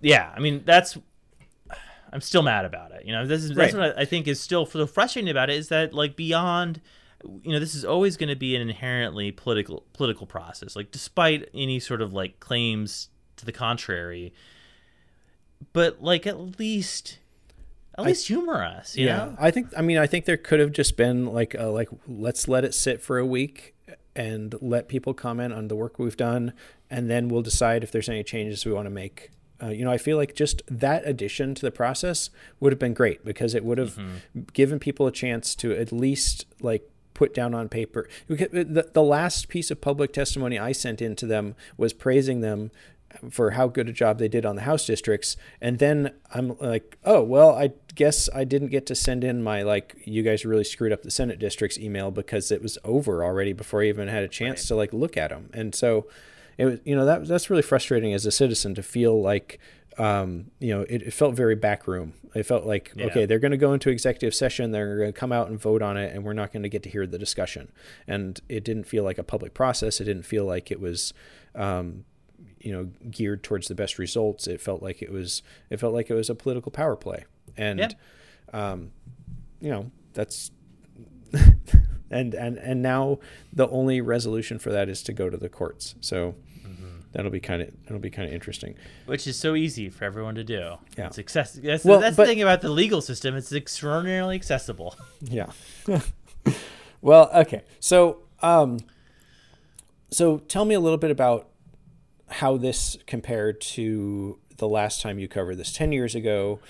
Speaker 2: yeah, I mean that's I'm still mad about it. You know, this is that's
Speaker 1: Right.
Speaker 2: what I, I think is still so frustrating about it is that like beyond, you know, this is always going to be an inherently political political process. Like despite any sort of like claims to the contrary, but like at least, at least humor us. You
Speaker 1: yeah,
Speaker 2: know?
Speaker 1: I think. I mean, I think there could have just been like, a, like let's let it sit for a week and let people comment on the work we've done, and then we'll decide if there's any changes we want to make. Uh, you know, I feel like just that addition to the process would have been great because it would have given people a chance to at least like put down on paper. The, the last piece of public testimony I sent in to them was praising them for how good a job they did on the house districts. And then i'm like oh well i guess i didn't get to send in my like you guys really screwed up the senate districts email because it was over already before i even had a chance to like look at them and so it was you know that that's really frustrating as a citizen to feel like um, you know it, it felt very backroom. It felt like
Speaker 2: Yeah.
Speaker 1: okay they're going to go into executive session they're going to come out and vote on it and we're not going to get to hear the discussion. And it didn't feel like a public process. It didn't feel like it was um, you know geared towards the best results. It felt like it was it felt like it was a political power play. And
Speaker 2: Yeah.
Speaker 1: um, you know that's <laughs> and and and now the only resolution for that is to go to the courts. So that'll be kind of that'll be kind of interesting
Speaker 2: Which is so easy for everyone to do.
Speaker 1: Yeah.
Speaker 2: It's access- That's,
Speaker 1: Well,
Speaker 2: that's
Speaker 1: but-
Speaker 2: the thing about the legal system. It's extraordinarily accessible. <laughs>
Speaker 1: Yeah. <laughs> well, okay. So, um, so tell me a little bit about how this compared to the last time you covered this. Ten years ago,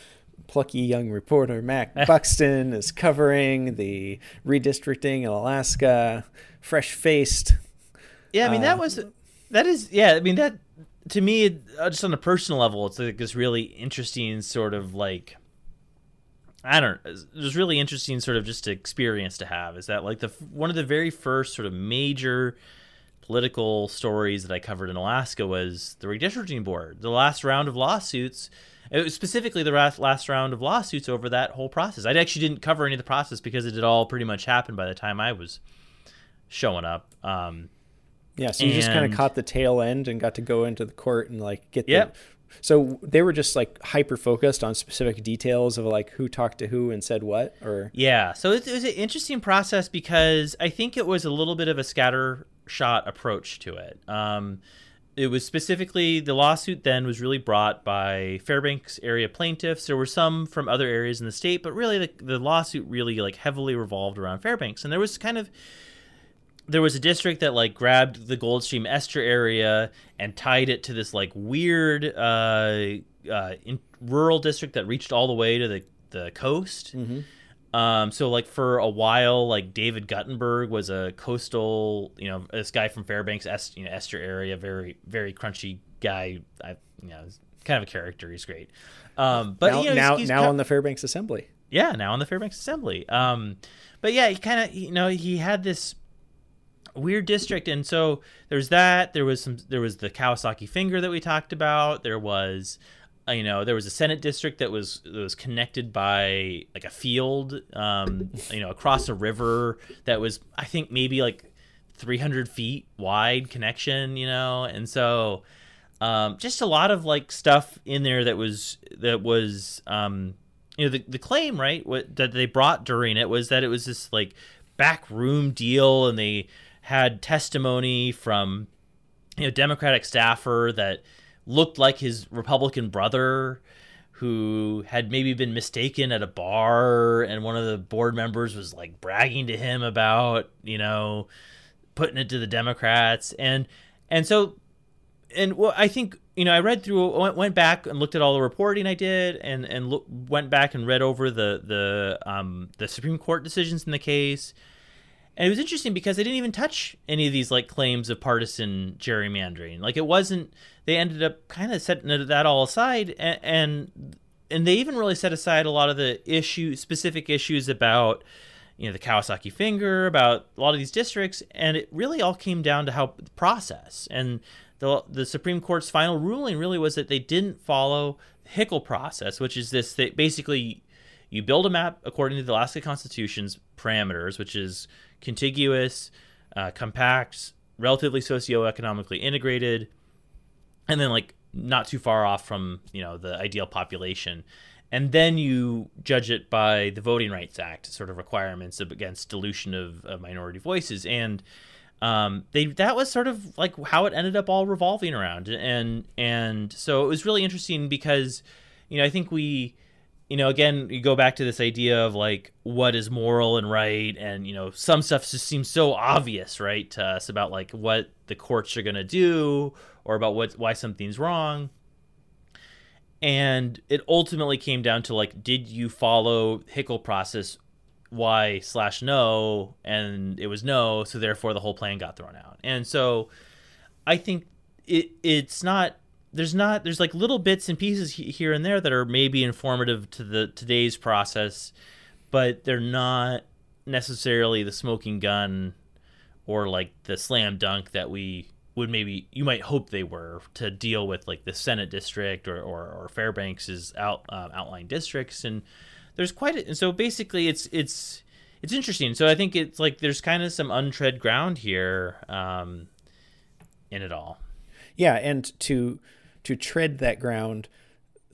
Speaker 1: plucky young reporter Matt <laughs> Buxton is covering the redistricting in Alaska, fresh faced.
Speaker 2: Yeah, I mean
Speaker 1: Uh,
Speaker 2: that was that is yeah. I mean that to me, uh, just on a personal level, it's like this really interesting sort of like I don't. It was really interesting sort of just experience to have. Is that like the one of the very first sort of major political stories that I covered in Alaska was the redistricting board, the last round of lawsuits. Specifically the last round of lawsuits over that whole process. I actually didn't cover any of the process because it had all pretty much happened by the time I was showing up. Um,
Speaker 1: Yeah, so you just kind of caught the tail end and got to go into the court and like get
Speaker 2: Yep.
Speaker 1: the. So they were just like hyper focused on specific details of like who talked to who and said what, or
Speaker 2: Yeah, so it, it was an interesting process because I think it was a little bit of a scatter shot approach to it. Um, it was specifically the lawsuit then was really brought by Fairbanks area plaintiffs. There were some from other areas in the state, but really the, the lawsuit really like heavily revolved around Fairbanks, and there was kind of there was a district that like grabbed the Goldstream Ester area and tied it to this like weird uh, uh, in, rural district that reached all the way to the the coast. Um, so like for a while, like David Guttenberg was a coastal, you know, this guy from Fairbanks, Est, you know, Ester area, very very crunchy guy. I, you know, kind of a character. He's great. Um, but
Speaker 1: now
Speaker 2: you know,
Speaker 1: now,
Speaker 2: he's, he's
Speaker 1: now
Speaker 2: co-
Speaker 1: on the Fairbanks Assembly.
Speaker 2: Yeah, now in the Fairbanks Assembly. Um, but yeah, he kind of you know he had this weird district, and so there's that. There was some. There was the Kawasaki Finger that we talked about. There was. uh, You know, there was a Senate district that was that was connected by like a field, um, you know, across a river that was, I think, maybe like 300 feet wide connection, you know, and so um, just a lot of like stuff in there that was that was um, you know the the claim right what that they brought during it was that it was this like back room deal and they had testimony from you know Democratic staffer that looked like his Republican brother who had maybe been mistaken at a bar and one of the board members was like bragging to him about you know putting it to the Democrats. And and so and well, I think you know I read through went, back and looked at all the reporting I did and and look, went back and read over the the um the Supreme Court decisions in the case and it was interesting because they didn't even touch any of these like claims of partisan gerrymandering. Like it wasn't they ended up kind of setting that all aside and, and and they even really set aside a lot of the issue specific issues about you know the Kawasaki finger about a lot of these districts and it really all came down to how the process. And the the Supreme Court's final ruling really was that they didn't follow the Hickel process which is this that basically you build a map according to the Alaska Constitution's parameters which is contiguous uh, compact relatively socioeconomically integrated and then like not too far off from you know the ideal population. And then you judge it by the voting rights act sort of requirements against dilution of, of minority voices. And um, they that was sort of like how it ended up all revolving around. And and so it was really interesting because you know i think we you know again you go back to this idea of like what is moral and right and you know some stuff just seems so obvious right to us about like what the courts are to do or about what why something's wrong. And it ultimately came down to like did you follow hickel process why slash no and it was no so therefore the whole plan got thrown out. And so i think it it's not there's not there's like little bits and pieces here and there that are maybe informative to the today's process but they're not necessarily the smoking gun or like the slam dunk that we would maybe you might hope they were to deal with like the Senate district or or, or Fairbanks's out uh, outlying districts. And there's quite a, and so basically it's it's it's interesting. So I think it's like there's kind of some untread ground here um, in it all.
Speaker 1: Yeah and to to tread that ground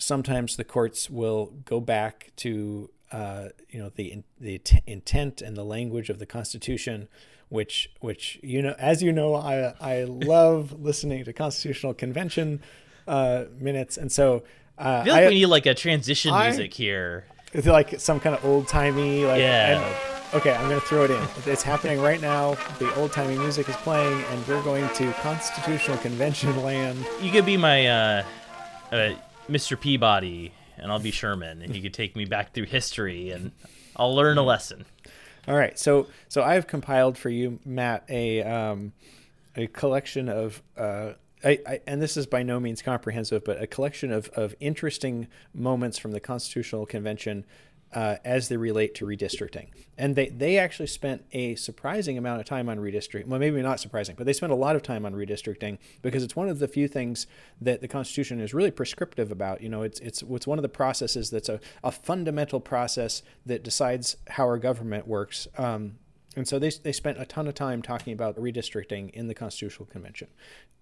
Speaker 1: sometimes the courts will go back to uh, you know the the t- intent and the language of the Constitution, which which you know as you know I I love <laughs> listening to Constitutional Convention uh, minutes, and so uh,
Speaker 2: I feel like I, we need like a transition I, music here.
Speaker 1: It's like some kind of old timey like
Speaker 2: yeah.
Speaker 1: Okay, I'm gonna throw it in. It's happening right now. The old timey music is playing, and we're going to Constitutional Convention <laughs> land.
Speaker 2: You could be my uh, uh, Mr. Peabody and I'll be Sherman, and you could take me back through history, and I'll learn a lesson.
Speaker 1: All right, so so I've compiled for you, Matt, a um, a collection of. Uh, I, I, and this is by no means comprehensive, but a collection of, of interesting moments from the Constitutional Convention uh, as they relate to redistricting. And they, they actually spent a surprising amount of time on redistricting. Well, maybe not surprising, but they spent a lot of time on redistricting because it's one of the few things that the Constitution is really prescriptive about. You know, it's, it's, it's one of the processes that's a, a fundamental process that decides how our government works. Um, and so they, they spent a ton of time talking about redistricting in the Constitutional Convention.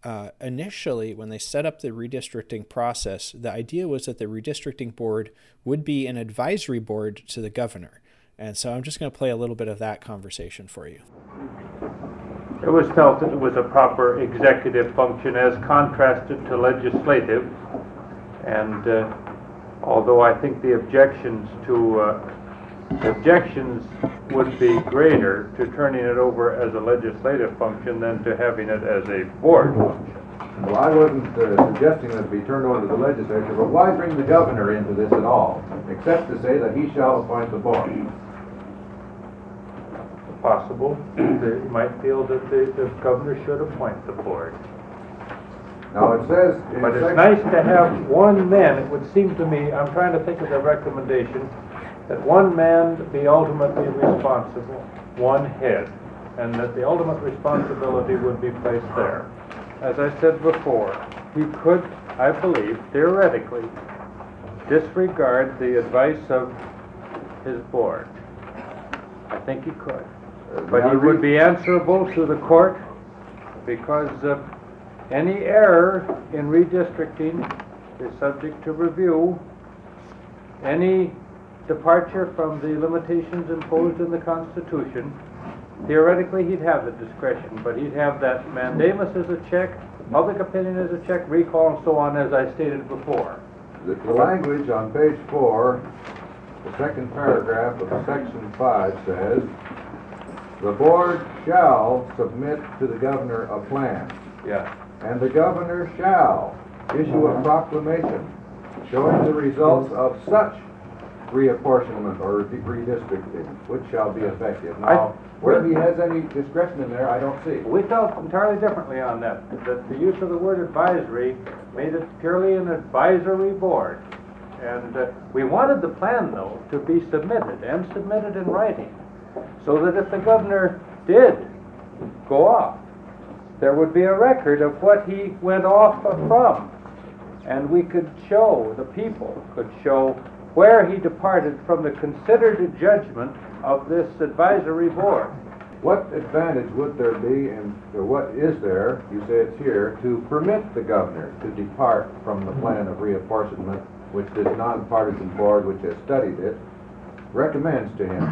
Speaker 1: Uh, initially, when they set up the redistricting process, the idea was that the redistricting board would be an advisory board to the governor. And so I'm just going to play a little bit of that conversation for you.
Speaker 3: It was felt that it was a proper executive function as contrasted to legislative. And uh, although I think the objections to uh, objections would be greater to turning it over as a legislative function than to having it as a board function.
Speaker 4: Well, I wasn't uh, suggesting that it be turned over to the legislature, but why bring the governor into this at all, except to say that he shall appoint the board?
Speaker 3: Possible, you might feel that the, the governor should appoint the board.
Speaker 4: Now, it says...
Speaker 3: But it's nice to have one man, it would seem to me, I'm trying to think of the recommendation, that one man be ultimately responsible, one head, and that the ultimate responsibility would be placed there. As I said before, he could, I believe, theoretically, disregard the advice of his board. I think he could. But he would be answerable to the court because uh, any error in redistricting is subject to review. Any departure from the limitations imposed in the Constitution, theoretically, he'd have the discretion, but he'd have that mandamus as a check, public opinion as a check, recall, and so on, as I stated before.
Speaker 4: The the language on page four, the second paragraph of section five says, "The board shall submit to the governor a plan,
Speaker 3: Yeah.
Speaker 4: and the governor shall issue a uh-huh. proclamation showing the results of such reapportionment or redistricting, which shall be effective." Now, whether he has any discretion in there, I don't see.
Speaker 3: We felt entirely differently on that, that the use of the word advisory made it purely an advisory board. And uh, we wanted the plan, though, to be submitted, and submitted in writing, so that if the governor did go off, there would be a record of what he went off from. And we could show, the people could show where he departed from the considered judgment of this advisory board.
Speaker 4: What advantage would there be, and or what is there, you say it's here, to permit the governor to depart from the plan of reapportionment, which this nonpartisan board, which has studied it, recommends to him?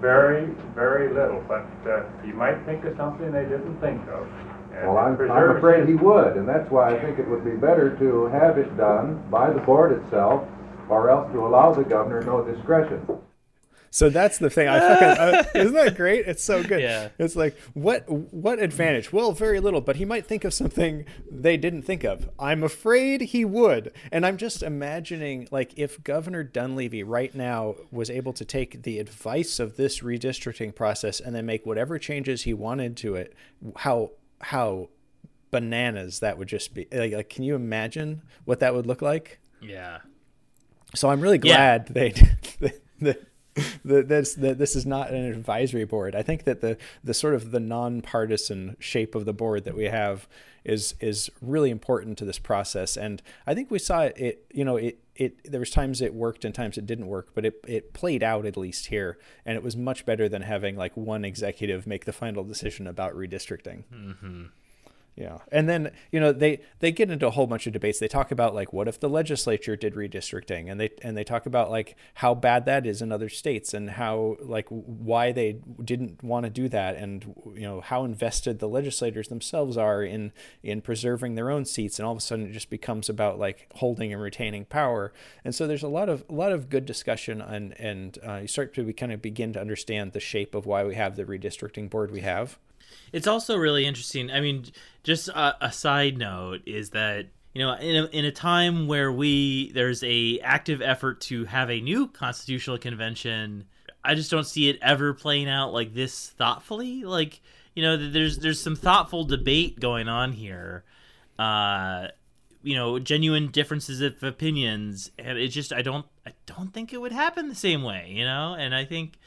Speaker 3: Very, very little, but uh, you might think of something they didn't think of. And
Speaker 4: Well, I'm, I'm afraid he would, and that's why I think it would be better to have it done by the board itself, or else to allow the governor no discretion.
Speaker 1: So that's the thing. I fucking uh, isn't that great? It's so good.
Speaker 2: Yeah.
Speaker 1: It's like what what advantage? Well, very little, but he might think of something they didn't think of. I'm afraid he would. And I'm just imagining like if Governor Dunleavy right now was able to take the advice of this redistricting process and then make whatever changes he wanted to it, how how bananas that would just be. Like, like can you imagine what that would look like?
Speaker 2: Yeah.
Speaker 1: So I'm really
Speaker 2: Yeah.
Speaker 1: glad they <laughs> that that this that this is not an advisory board. I think that the the sort of the nonpartisan shape of the board that we have is is really important to this process. And I think we saw it. it you know, it it there was times it worked and times it didn't work, but it it played out at least here, and it was much better than having like one executive make the final decision about redistricting. Mm-hmm. Yeah. And then, you know, they they get into a whole bunch of debates. They talk about like what if the legislature did redistricting and they and they talk about like how bad that is in other states and how like why they didn't want to do that and you know how invested the legislators themselves are in in preserving their own seats and all of a sudden it just becomes about like holding and retaining power. And so there's a lot of a lot of good discussion and and uh, you start to kind of begin to understand the shape of why we have the redistricting board we have.
Speaker 2: It's also really interesting. I mean, just a, a side note is that you know, in a, in a time where we there's a active effort to have a new constitutional convention, I just don't see it ever playing out like this thoughtfully. Like, you know, there's there's some thoughtful debate going on here. Uh, you know, genuine differences of opinions, and it just I don't I don't think it would happen the same way. You know, and I think.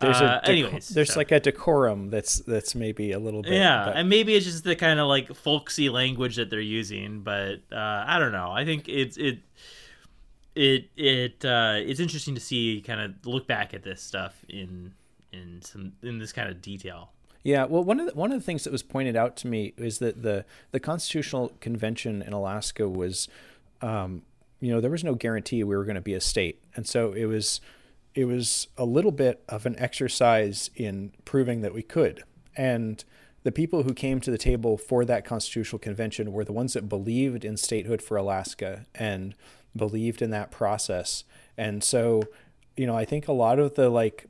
Speaker 1: There's
Speaker 2: uh,
Speaker 1: a deco-
Speaker 2: anyways,
Speaker 1: there's
Speaker 2: so-
Speaker 1: like a decorum that's that's maybe a little bit
Speaker 2: yeah,
Speaker 1: but-
Speaker 2: and maybe it's just the kind of like folksy language that they're using, but uh, I don't know. I think it's it it it uh, it's interesting to see kind of look back at this stuff in in some in this kind of detail.
Speaker 1: Yeah, well, one of the, one of the things that was pointed out to me is that the the Constitutional Convention in Alaska was, um, you know, there was no guarantee we were going to be a state, and so it was it was a little bit of an exercise in proving that we could. And the people who came to the table for that Constitutional Convention were the ones that believed in statehood for Alaska and believed in that process. And so, you know, I think a lot of the like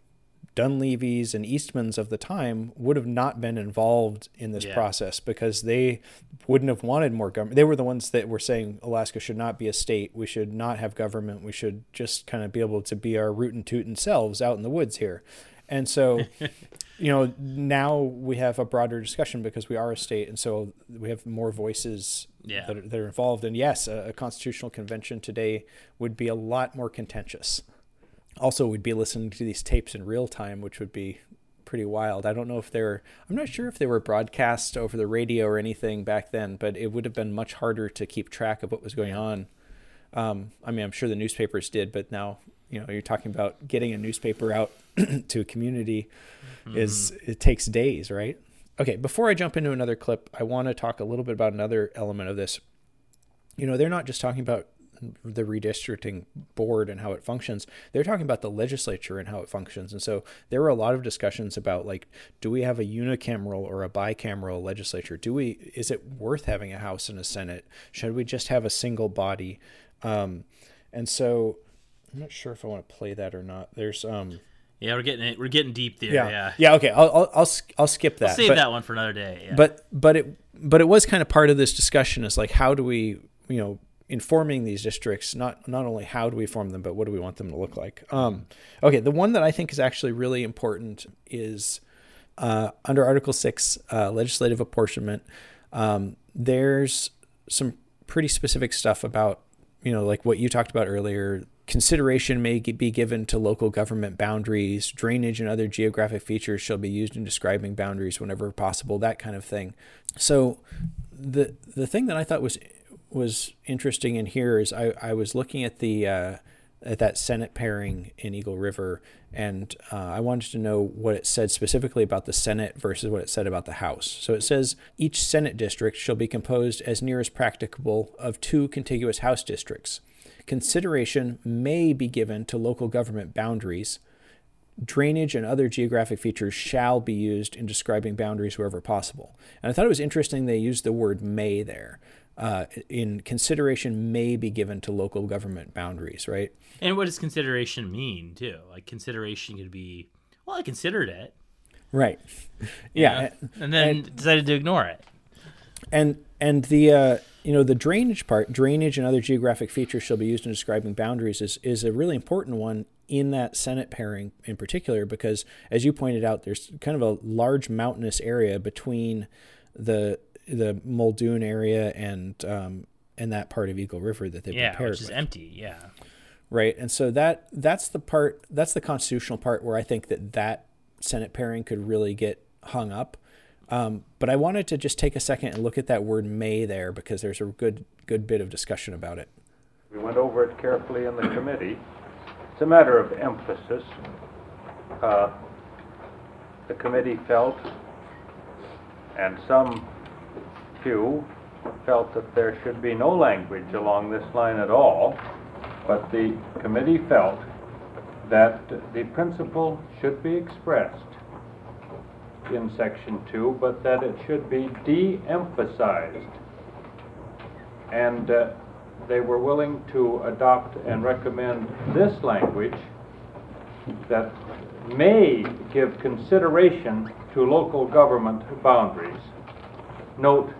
Speaker 1: Dunleavys and Eastmans of the time would have not been involved in this
Speaker 2: Yeah.
Speaker 1: process because they wouldn't have wanted more government. They were the ones that were saying Alaska should not be a state. We should not have government. We should just kind of be able to be our root and tootin' selves out in the woods here. And so, <laughs> you know, now we have a broader discussion because we are a state, and so we have more voices
Speaker 2: Yeah.
Speaker 1: that, are, that are involved. And yes, a, a constitutional convention today would be a lot more contentious. Also we'd be listening to these tapes in real time, which would be pretty wild. I don't know if they were, I'm not sure if they were broadcast over the radio or anything back then, but it would have been much harder to keep track of what was going on. Um, I mean, I'm sure the newspapers did, but now, you know, you're talking about getting a newspaper out <clears throat> to a community mm-hmm. is, it takes days, right? Okay, before I jump into another clip, I want to talk a little bit about another element of this. You know, they're not just talking about the redistricting board and how it functions they're talking about the legislature and how it functions and so there were a lot of discussions about like do we have a unicameral or a bicameral legislature do we is it worth having a house and a senate should we just have a single body um, and so i'm not sure if i want to play that or not there's um
Speaker 2: yeah, we're getting it. We're getting deep there.
Speaker 1: Yeah,
Speaker 2: yeah.
Speaker 1: yeah okay, I'll I'll I'll, I'll skip that.
Speaker 2: I'll save but, that one for another day. Yeah.
Speaker 1: But but it but it was kind of part of this discussion. Is like how do we you know informing these districts not not only how do we form them but what do we want them to look like. Um, okay the one that i think is actually really important is uh, under article 6 uh, legislative apportionment um, there's some pretty specific stuff about you know like what you talked about earlier. Consideration may be given to local government boundaries. Drainage and other geographic features shall be used in describing boundaries whenever possible that kind of thing. So the the thing that i thought was was interesting in here is I, I was looking at the uh, at that Senate pairing in Eagle River, and uh, I wanted to know what it said specifically about the Senate versus what it said about the House. So it says each Senate district shall be composed as near as practicable of two contiguous House districts. Consideration may be given to local government boundaries. Drainage and other geographic features shall be used in describing boundaries wherever possible. And I thought it was interesting they used the word may there uh, in consideration may be given to local government boundaries, right?
Speaker 2: And what does consideration mean too? Like consideration could be, well, I considered it,
Speaker 1: right? <laughs> Yeah,
Speaker 2: and then and, decided to ignore it.
Speaker 1: And and the uh, you know the drainage part, drainage and other geographic features shall be used in describing boundaries is is a really important one in that Senate pairing in particular because, as you pointed out, there's kind of a large mountainous area between the the Muldoon area and um, and that part of Eagle River that they
Speaker 2: yeah,
Speaker 1: prepared,
Speaker 2: which is
Speaker 1: with.
Speaker 2: empty. Yeah,
Speaker 1: right. And so that that's the part that's the constitutional part where I think that that Senate pairing could really get hung up. Um, but I wanted to just take a second and look at that word "may" there because there's a good good bit of discussion about it.
Speaker 3: We went over it carefully in the committee. It's a matter of emphasis. Uh, the committee felt, and some few felt that there should be no language along this line at all, but the committee felt that the principle should be expressed in section 2, but that it should be de-emphasized. And uh, they were willing to adopt and recommend this language that may give consideration to local government boundaries. Note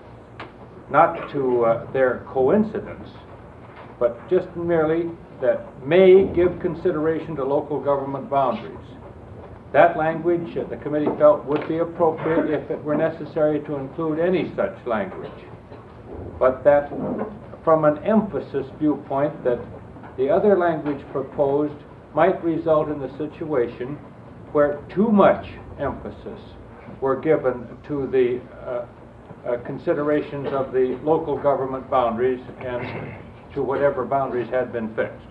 Speaker 3: not to uh, their coincidence, but just merely that may give consideration to local government boundaries. That language, uh, the committee felt, would be appropriate if it were necessary to include any such language. But that, from an emphasis viewpoint, that the other language proposed might result in the situation where too much emphasis were given to the uh, uh, considerations of the local government boundaries and to whatever boundaries had been fixed.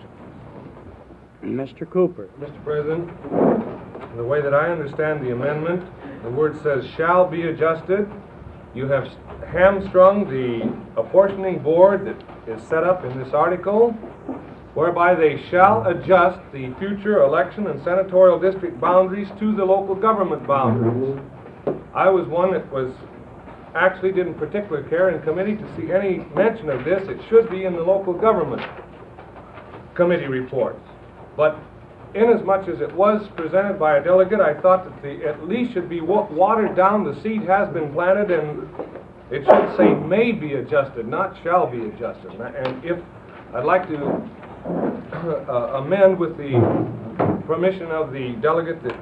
Speaker 5: Mr. Cooper.
Speaker 6: Mr. President, in the way that I understand the amendment, the word says shall be adjusted. You have hamstrung the apportioning board that is set up in this article, whereby they shall adjust the future election and senatorial district boundaries to the local government boundaries. I was one that was actually didn't particularly care in committee to see any mention of this. It should be in the local government committee reports. But inasmuch as it was presented by a delegate, I thought that the at least should be watered down. The seed has been planted, and it should say may be adjusted, not shall be adjusted. And if I'd like to <clears throat> uh, amend with the permission of the delegate that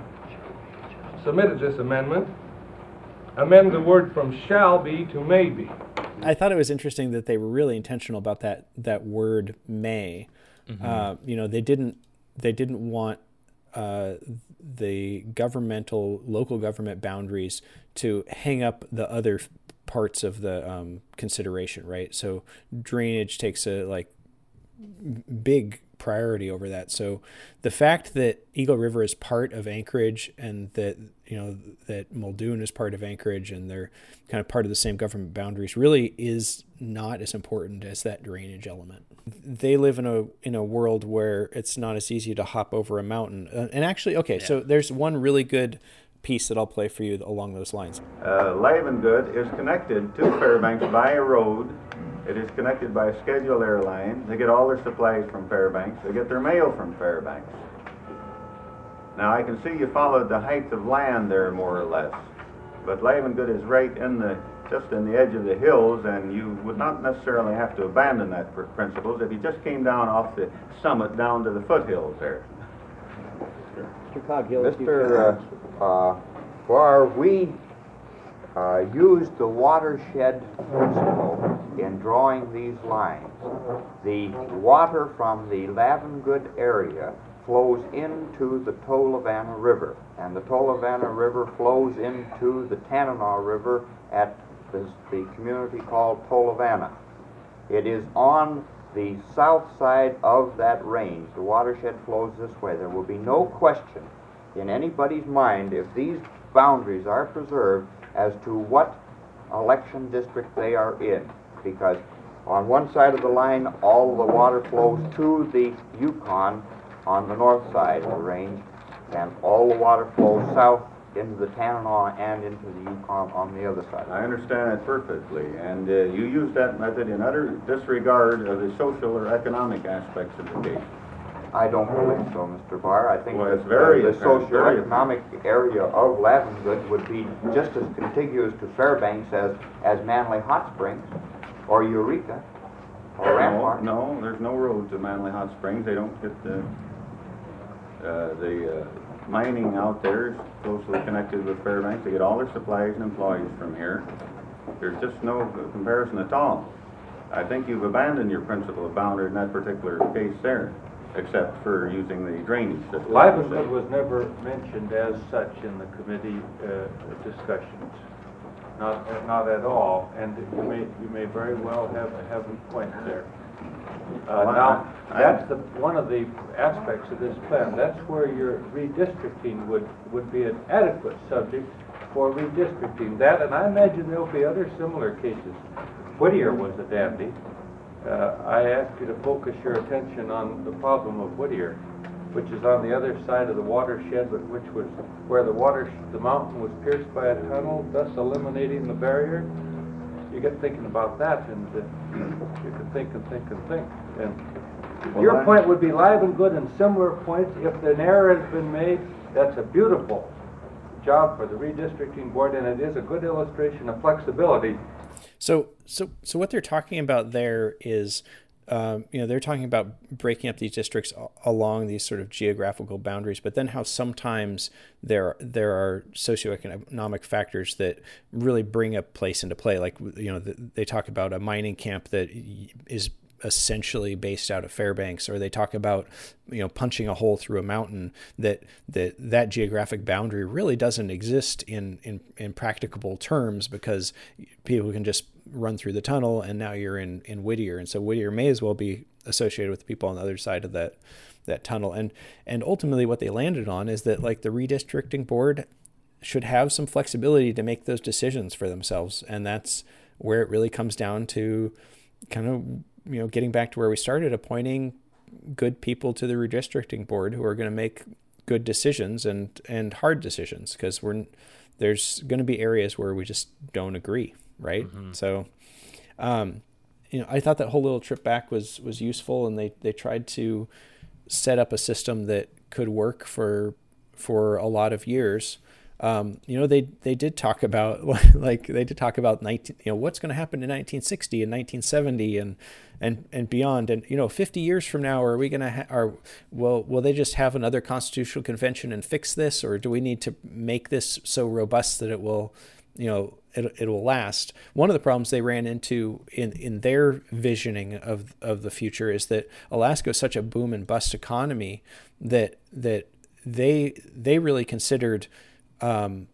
Speaker 6: submitted this amendment, amend the word from shall be to may be.
Speaker 1: I thought it was interesting that they were really intentional about that that word may. Mm-hmm. Uh, you know, they didn't they didn't want uh, the governmental local government boundaries to hang up the other parts of the um, consideration, right? So drainage takes a like big priority over that. So the fact that Eagle River is part of Anchorage and that you know that Muldoon is part of Anchorage and they're kind of part of the same government boundaries really is not as important as that drainage element. They live in a in a world where it's not as easy to hop over a mountain. Uh, and actually, okay, yeah. so there's one really good piece that I'll play for you along those lines.
Speaker 7: Uh, Livengood is connected to Fairbanks by a road it is connected by a scheduled airline. They get all their supplies from Fairbanks. They get their mail from Fairbanks. Now I can see you followed the height of land there more or less, but Livengood is right in the just in the edge of the hills, and you would not necessarily have to abandon that principles if you just came down off the summit down to the foothills there.
Speaker 8: Mr. Coghill, Mr. Uh, uh, for we uh, used the watershed principle in drawing these lines. The water from the Livengood area flows into the Tolovana River, and the Tolovana River flows into the Tanana River at the, the community called Tolovana. It is on the south side of that range. The watershed flows this way. There will be no question in anybody's mind if these boundaries are preserved as to what election district they are in because on one side of the line all the water flows to the Yukon on the north side of the range and all the water flows south into the Tanana and into the Yukon on the other side.
Speaker 7: I understand that perfectly, and uh, you use that method in utter disregard of the social or economic aspects of the case.
Speaker 8: I don't believe so, Mr. Barr. I think
Speaker 7: well, that very,
Speaker 8: the, the socio-economic area of Livengood would be just as contiguous to Fairbanks as, as Manley Hot Springs or Eureka or Rampart.
Speaker 7: No, there's no road to Manley Hot Springs. They don't get the uh, the uh, mining out there is closely connected with Fairbanks. They get all their supplies and employees from here. There's just no comparison at all. I think you've abandoned your principle of boundary in that particular case there except for using the drainage system.
Speaker 3: Livengood was never mentioned as such in the committee uh, discussions. Not, not at all, and you may, you may very well have, have a point there. Uh, now, that's the, one of the aspects of this plan, that's where your redistricting would, would be an adequate subject for redistricting. That, and I imagine there'll be other similar cases. Whittier was a dandy, uh, I ask you to focus your attention on the problem of Whittier, which is on the other side of the watershed, but which was where the water, the mountain was pierced by a tunnel, thus eliminating the barrier. You get thinking about that, and uh, you can think and think and think. And well, your point would be Livengood, and similar points. If an error has been made, that's a beautiful job for the redistricting board, and it is a good illustration of flexibility
Speaker 1: so, so, so what they're talking about there is, um, you know, they're talking about breaking up these districts along these sort of geographical boundaries, but then how sometimes there there are socioeconomic factors that really bring a place into play. Like, you know, they talk about a mining camp that is essentially based out of Fairbanks, or they talk about you know punching a hole through a mountain. That that that geographic boundary really doesn't exist in in, in practicable terms because people can just run through the tunnel, and now you're in in Whittier, and so Whittier may as well be associated with people on the other side of that that tunnel. And and ultimately, what they landed on is that like the redistricting board should have some flexibility to make those decisions for themselves, and that's where it really comes down to kind of you know, getting back to where we started, appointing good people to the redistricting board who are going to make good decisions and and hard decisions because we're there's going to be areas where we just don't agree, right? Mm-hmm. So, um, you know, I thought that whole little trip back was was useful, and they they tried to set up a system that could work for for a lot of years um, you know, they they did talk about <laughs> like they did talk about 19, you know, what's going to happen in 1960 and 1970 and and and beyond. And you know, 50 years from now, are we going to ha- are will will they just have another constitutional convention and fix this, or do we need to make this so robust that it will, you know, it, it will last. One of the problems they ran into in, in their visioning of, of the future is that Alaska is such a boom and bust economy that that they they really considered um,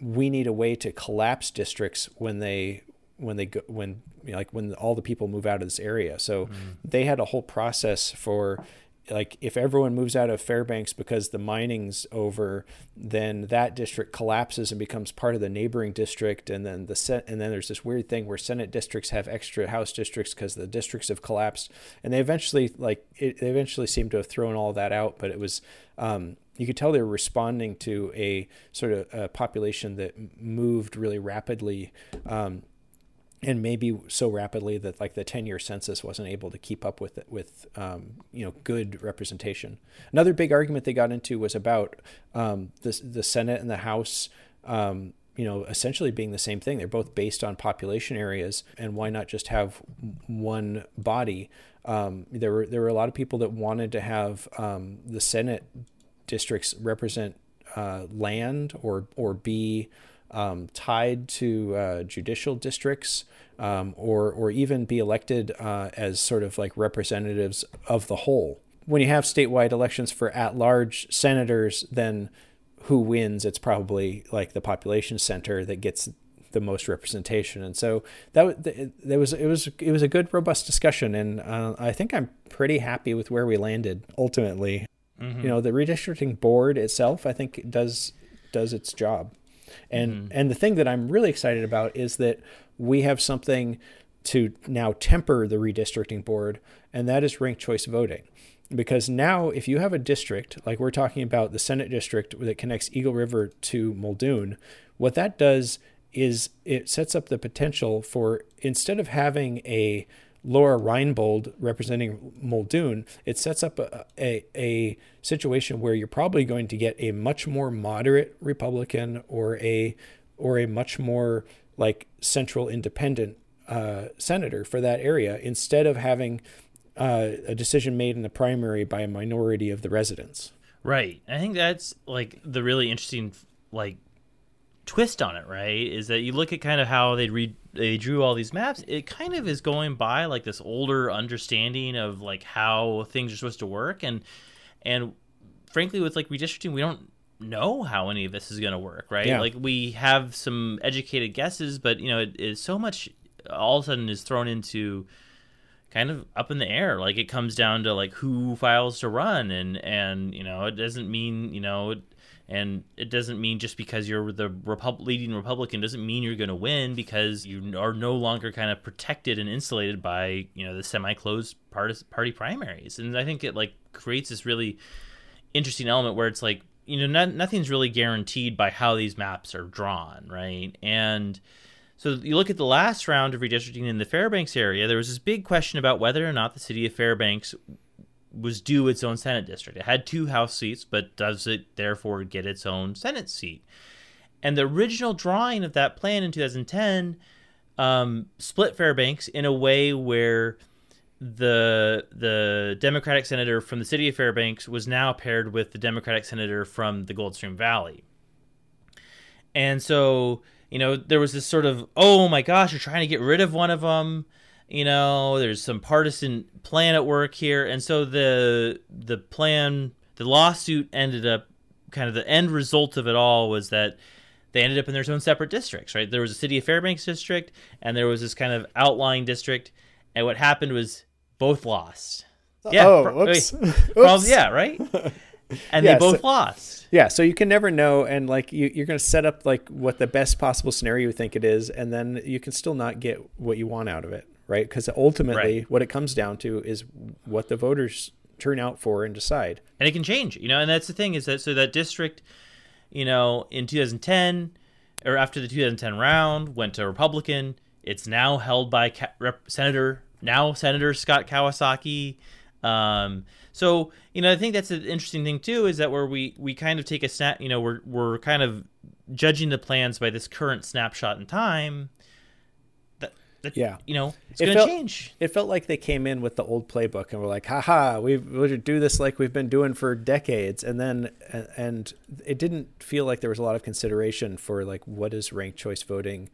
Speaker 1: we need a way to collapse districts when they when they go when you know, like when all the people move out of this area. So mm-hmm. they had a whole process for like if everyone moves out of Fairbanks because the mining's over, then that district collapses and becomes part of the neighboring district, and then the set, and then there's this weird thing where Senate districts have extra House districts because the districts have collapsed, and they eventually like it, they eventually seem to have thrown all that out, but it was um, you could tell they were responding to a sort of a population that moved really rapidly. Um, and maybe so rapidly that like the 10 year census wasn't able to keep up with it with um, you know good representation another big argument they got into was about um, the, the senate and the house um, you know essentially being the same thing they're both based on population areas and why not just have one body um, there were there were a lot of people that wanted to have um, the senate districts represent uh, land or or be um, tied to uh, judicial districts um, or, or even be elected uh, as sort of like representatives of the whole. When you have statewide elections for at large senators, then who wins? It's probably like the population center that gets the most representation. And so that there was it was it was a good robust discussion, and uh, I think I'm pretty happy with where we landed ultimately. Mm-hmm. You know, the redistricting board itself, I think, does does its job. And mm-hmm. and the thing that I'm really excited about is that we have something to now temper the redistricting board, and that is ranked choice voting. Because now, if you have a district, like we're talking about the Senate district that connects Eagle River to Muldoon, what that does is it sets up the potential for instead of having a Lora Reinbold representing Muldoon, it sets up a, a, a, situation where you're probably going to get a much more moderate Republican or a or a much more like central independent uh, senator for that area instead of having uh, a decision made in the primary by a minority of the residents.
Speaker 2: Right. I think that's like the really interesting like twist on it, right? Is that you look at kind of how they read they drew all these maps. It kind of is going by like this older understanding of like how things are supposed to work, and and frankly, with like redistricting, we don't know how any of this is going to work, right? Yeah. Like we have some educated guesses, but you know, it is so much all of a sudden is thrown into kind of up in the air. Like it comes down to like who files to run, and and you know, it doesn't mean you know and it doesn't mean just because you're the Repub- leading Republican doesn't mean you're going to win because you are no longer kind of protected and insulated by you know the semi-closed party party primaries. And I think it like creates this really interesting element where it's like you know not, nothing's really guaranteed by how these maps are drawn, right? And so you look at the last round of redistricting in the Fairbanks area, there was this big question about whether or not the city of Fairbanks was due its own Senate district. It had two House seats, but does it therefore get its own Senate seat? And the original drawing of that plan in 2010 um, split Fairbanks in a way where the the Democratic senator from the city of Fairbanks was now paired with the Democratic senator from the Goldstream Valley. And so, you know, there was this sort of, oh my gosh, you're trying to get rid of one of them you know there's some partisan plan at work here. And so the the plan the lawsuit ended up kind of the end result of it all was that they ended up in their own separate districts right? There was a city of fairbanks district and there was this kind of outlying district. And what happened was both lost.
Speaker 1: Oh, yeah oh, oops.
Speaker 2: oops. yeah right? <laughs> And yeah, they both so, lost.
Speaker 1: Yeah so you can never know. And like you, you're going to set up like what the best possible scenario you think it is and then you can still not get what you want out of it right? Because ultimately, right. what it comes down to is what the voters turn out for and decide.
Speaker 2: And it can change, you know. And that's the thing is that so that district, you know, in 2010 or after the 2010 round went to Republican. It's now held by Ca- Rep- Senator now Senator Scott Kawasaki. Um, so you know, I think that's an interesting thing too is that where we we kind of take a snap, you know, we're we're kind of judging the plans by this current snapshot in time that, yeah, you know, it's it going to change.
Speaker 1: It felt like they came in with the old playbook and were like, haha, we will do this like we've been doing for decades. And then, and it didn't feel like there was a lot of consideration for like, what does ranked choice voting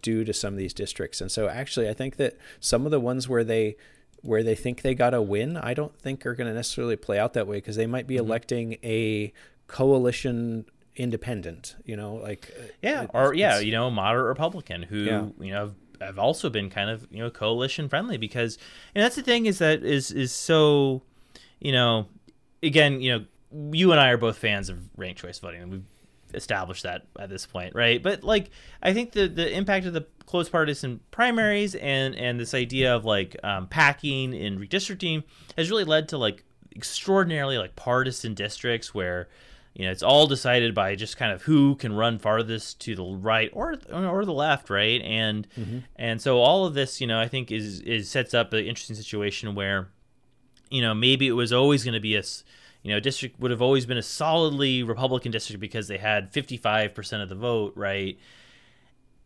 Speaker 1: do to some of these districts? And so actually, I think that some of the ones where they, where they think they got a win, I don't think are going to necessarily play out that way because they might be mm-hmm. electing a coalition independent. You know, like
Speaker 2: yeah,
Speaker 1: it-
Speaker 2: or yeah, you know, moderate Republican who
Speaker 1: Yeah.
Speaker 2: you know have, also been kind of you know coalition friendly because and that's the thing is that is is so you know again you know you and I are both fans of ranked choice voting and we've established that at this point right? But like I think the the impact of the close partisan primaries and and this idea of like um, packing and redistricting has really led to like extraordinarily like partisan districts where you know it's all decided by just kind of who can run farthest to the right or or the left right? And mm-hmm. and so all of this you know i think is is sets up an interesting situation where you know maybe it was always going to be a, you know district would have always been a solidly republican district because they had 55% of the vote right?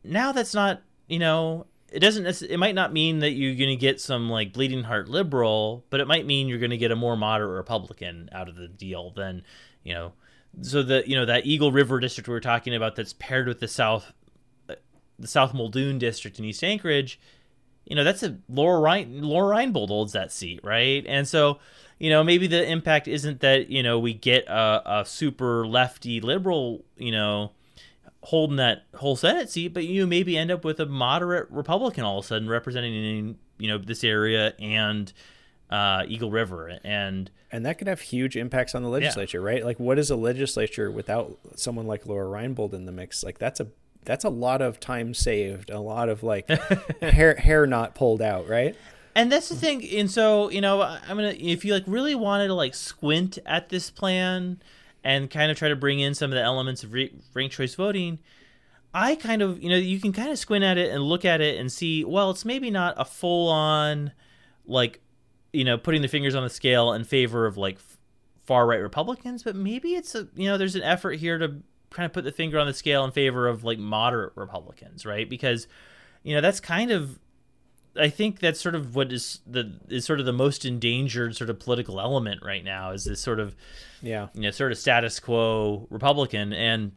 Speaker 2: Now that's not you know it doesn't it might not mean that you're going to get some like bleeding heart liberal but it might mean you're going to get a more moderate republican out of the deal than you know so the you know that eagle river district we were talking about that's paired with the south uh, the south muldoon district in east anchorage you know that's a lora Rein, lora reinbold holds that seat right? And so you know maybe the impact isn't that you know we get a, a super lefty liberal you know holding that whole Senate seat, but you maybe end up with a moderate Republican all of a sudden representing you know this area and uh, Eagle River. And
Speaker 1: and that could have huge impacts on the legislature, right? Like, what is a legislature without someone like Lora Reinbold in the mix? Like, that's a that's a lot of time saved, a lot of like <laughs> hair hair not pulled out, right?
Speaker 2: and that's the thing. And so you know I- I'm gonna if you like really wanted to like squint at this plan and kind of try to bring in some of the elements of re- ranked choice voting. I kind of, you know, you can kind of squint at it and look at it and see, well, it's maybe not a full on, like, you know, putting the fingers on the scale in favor of like far right Republicans, but maybe it's a, you know, there's an effort here to kind of put the finger on the scale in favor of like moderate Republicans, right? Because, you know, that's kind of, I think that's sort of what is the is sort of the most endangered sort of political element right now is this sort of
Speaker 1: Yeah.
Speaker 2: you know sort of status quo Republican and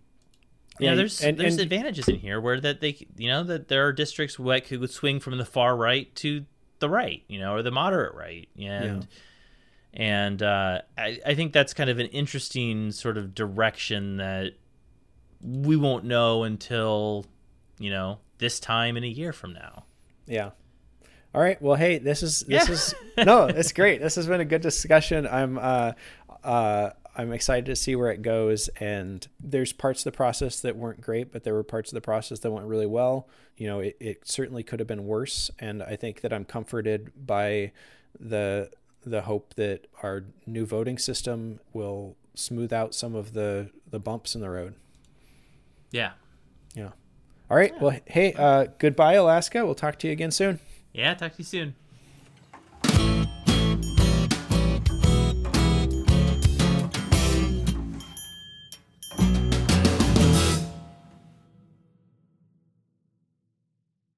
Speaker 2: you
Speaker 1: Yeah,
Speaker 2: know there's
Speaker 1: and-
Speaker 2: there's
Speaker 1: and-
Speaker 2: advantages in here where that they you know that there are districts that could swing from the far right to the right you know or the moderate right and and uh, I, I think that's kind of an interesting sort of direction that we won't know until you know this time in a year from now
Speaker 1: Yeah. All right. Well, hey, this is this
Speaker 2: Yeah.
Speaker 1: is no, it's great. This has been a good discussion. I'm uh uh I'm excited to see where it goes and there's parts of the process that weren't great, but there were parts of the process that went really well. You know, it, it certainly could have been worse and I think that I'm comforted by the the hope that our new voting system will smooth out some of the the bumps in the road.
Speaker 2: yeah
Speaker 1: Yeah. All right. Well, hey, uh goodbye Alaska. We'll talk to you again soon.
Speaker 2: yeah talk to you soon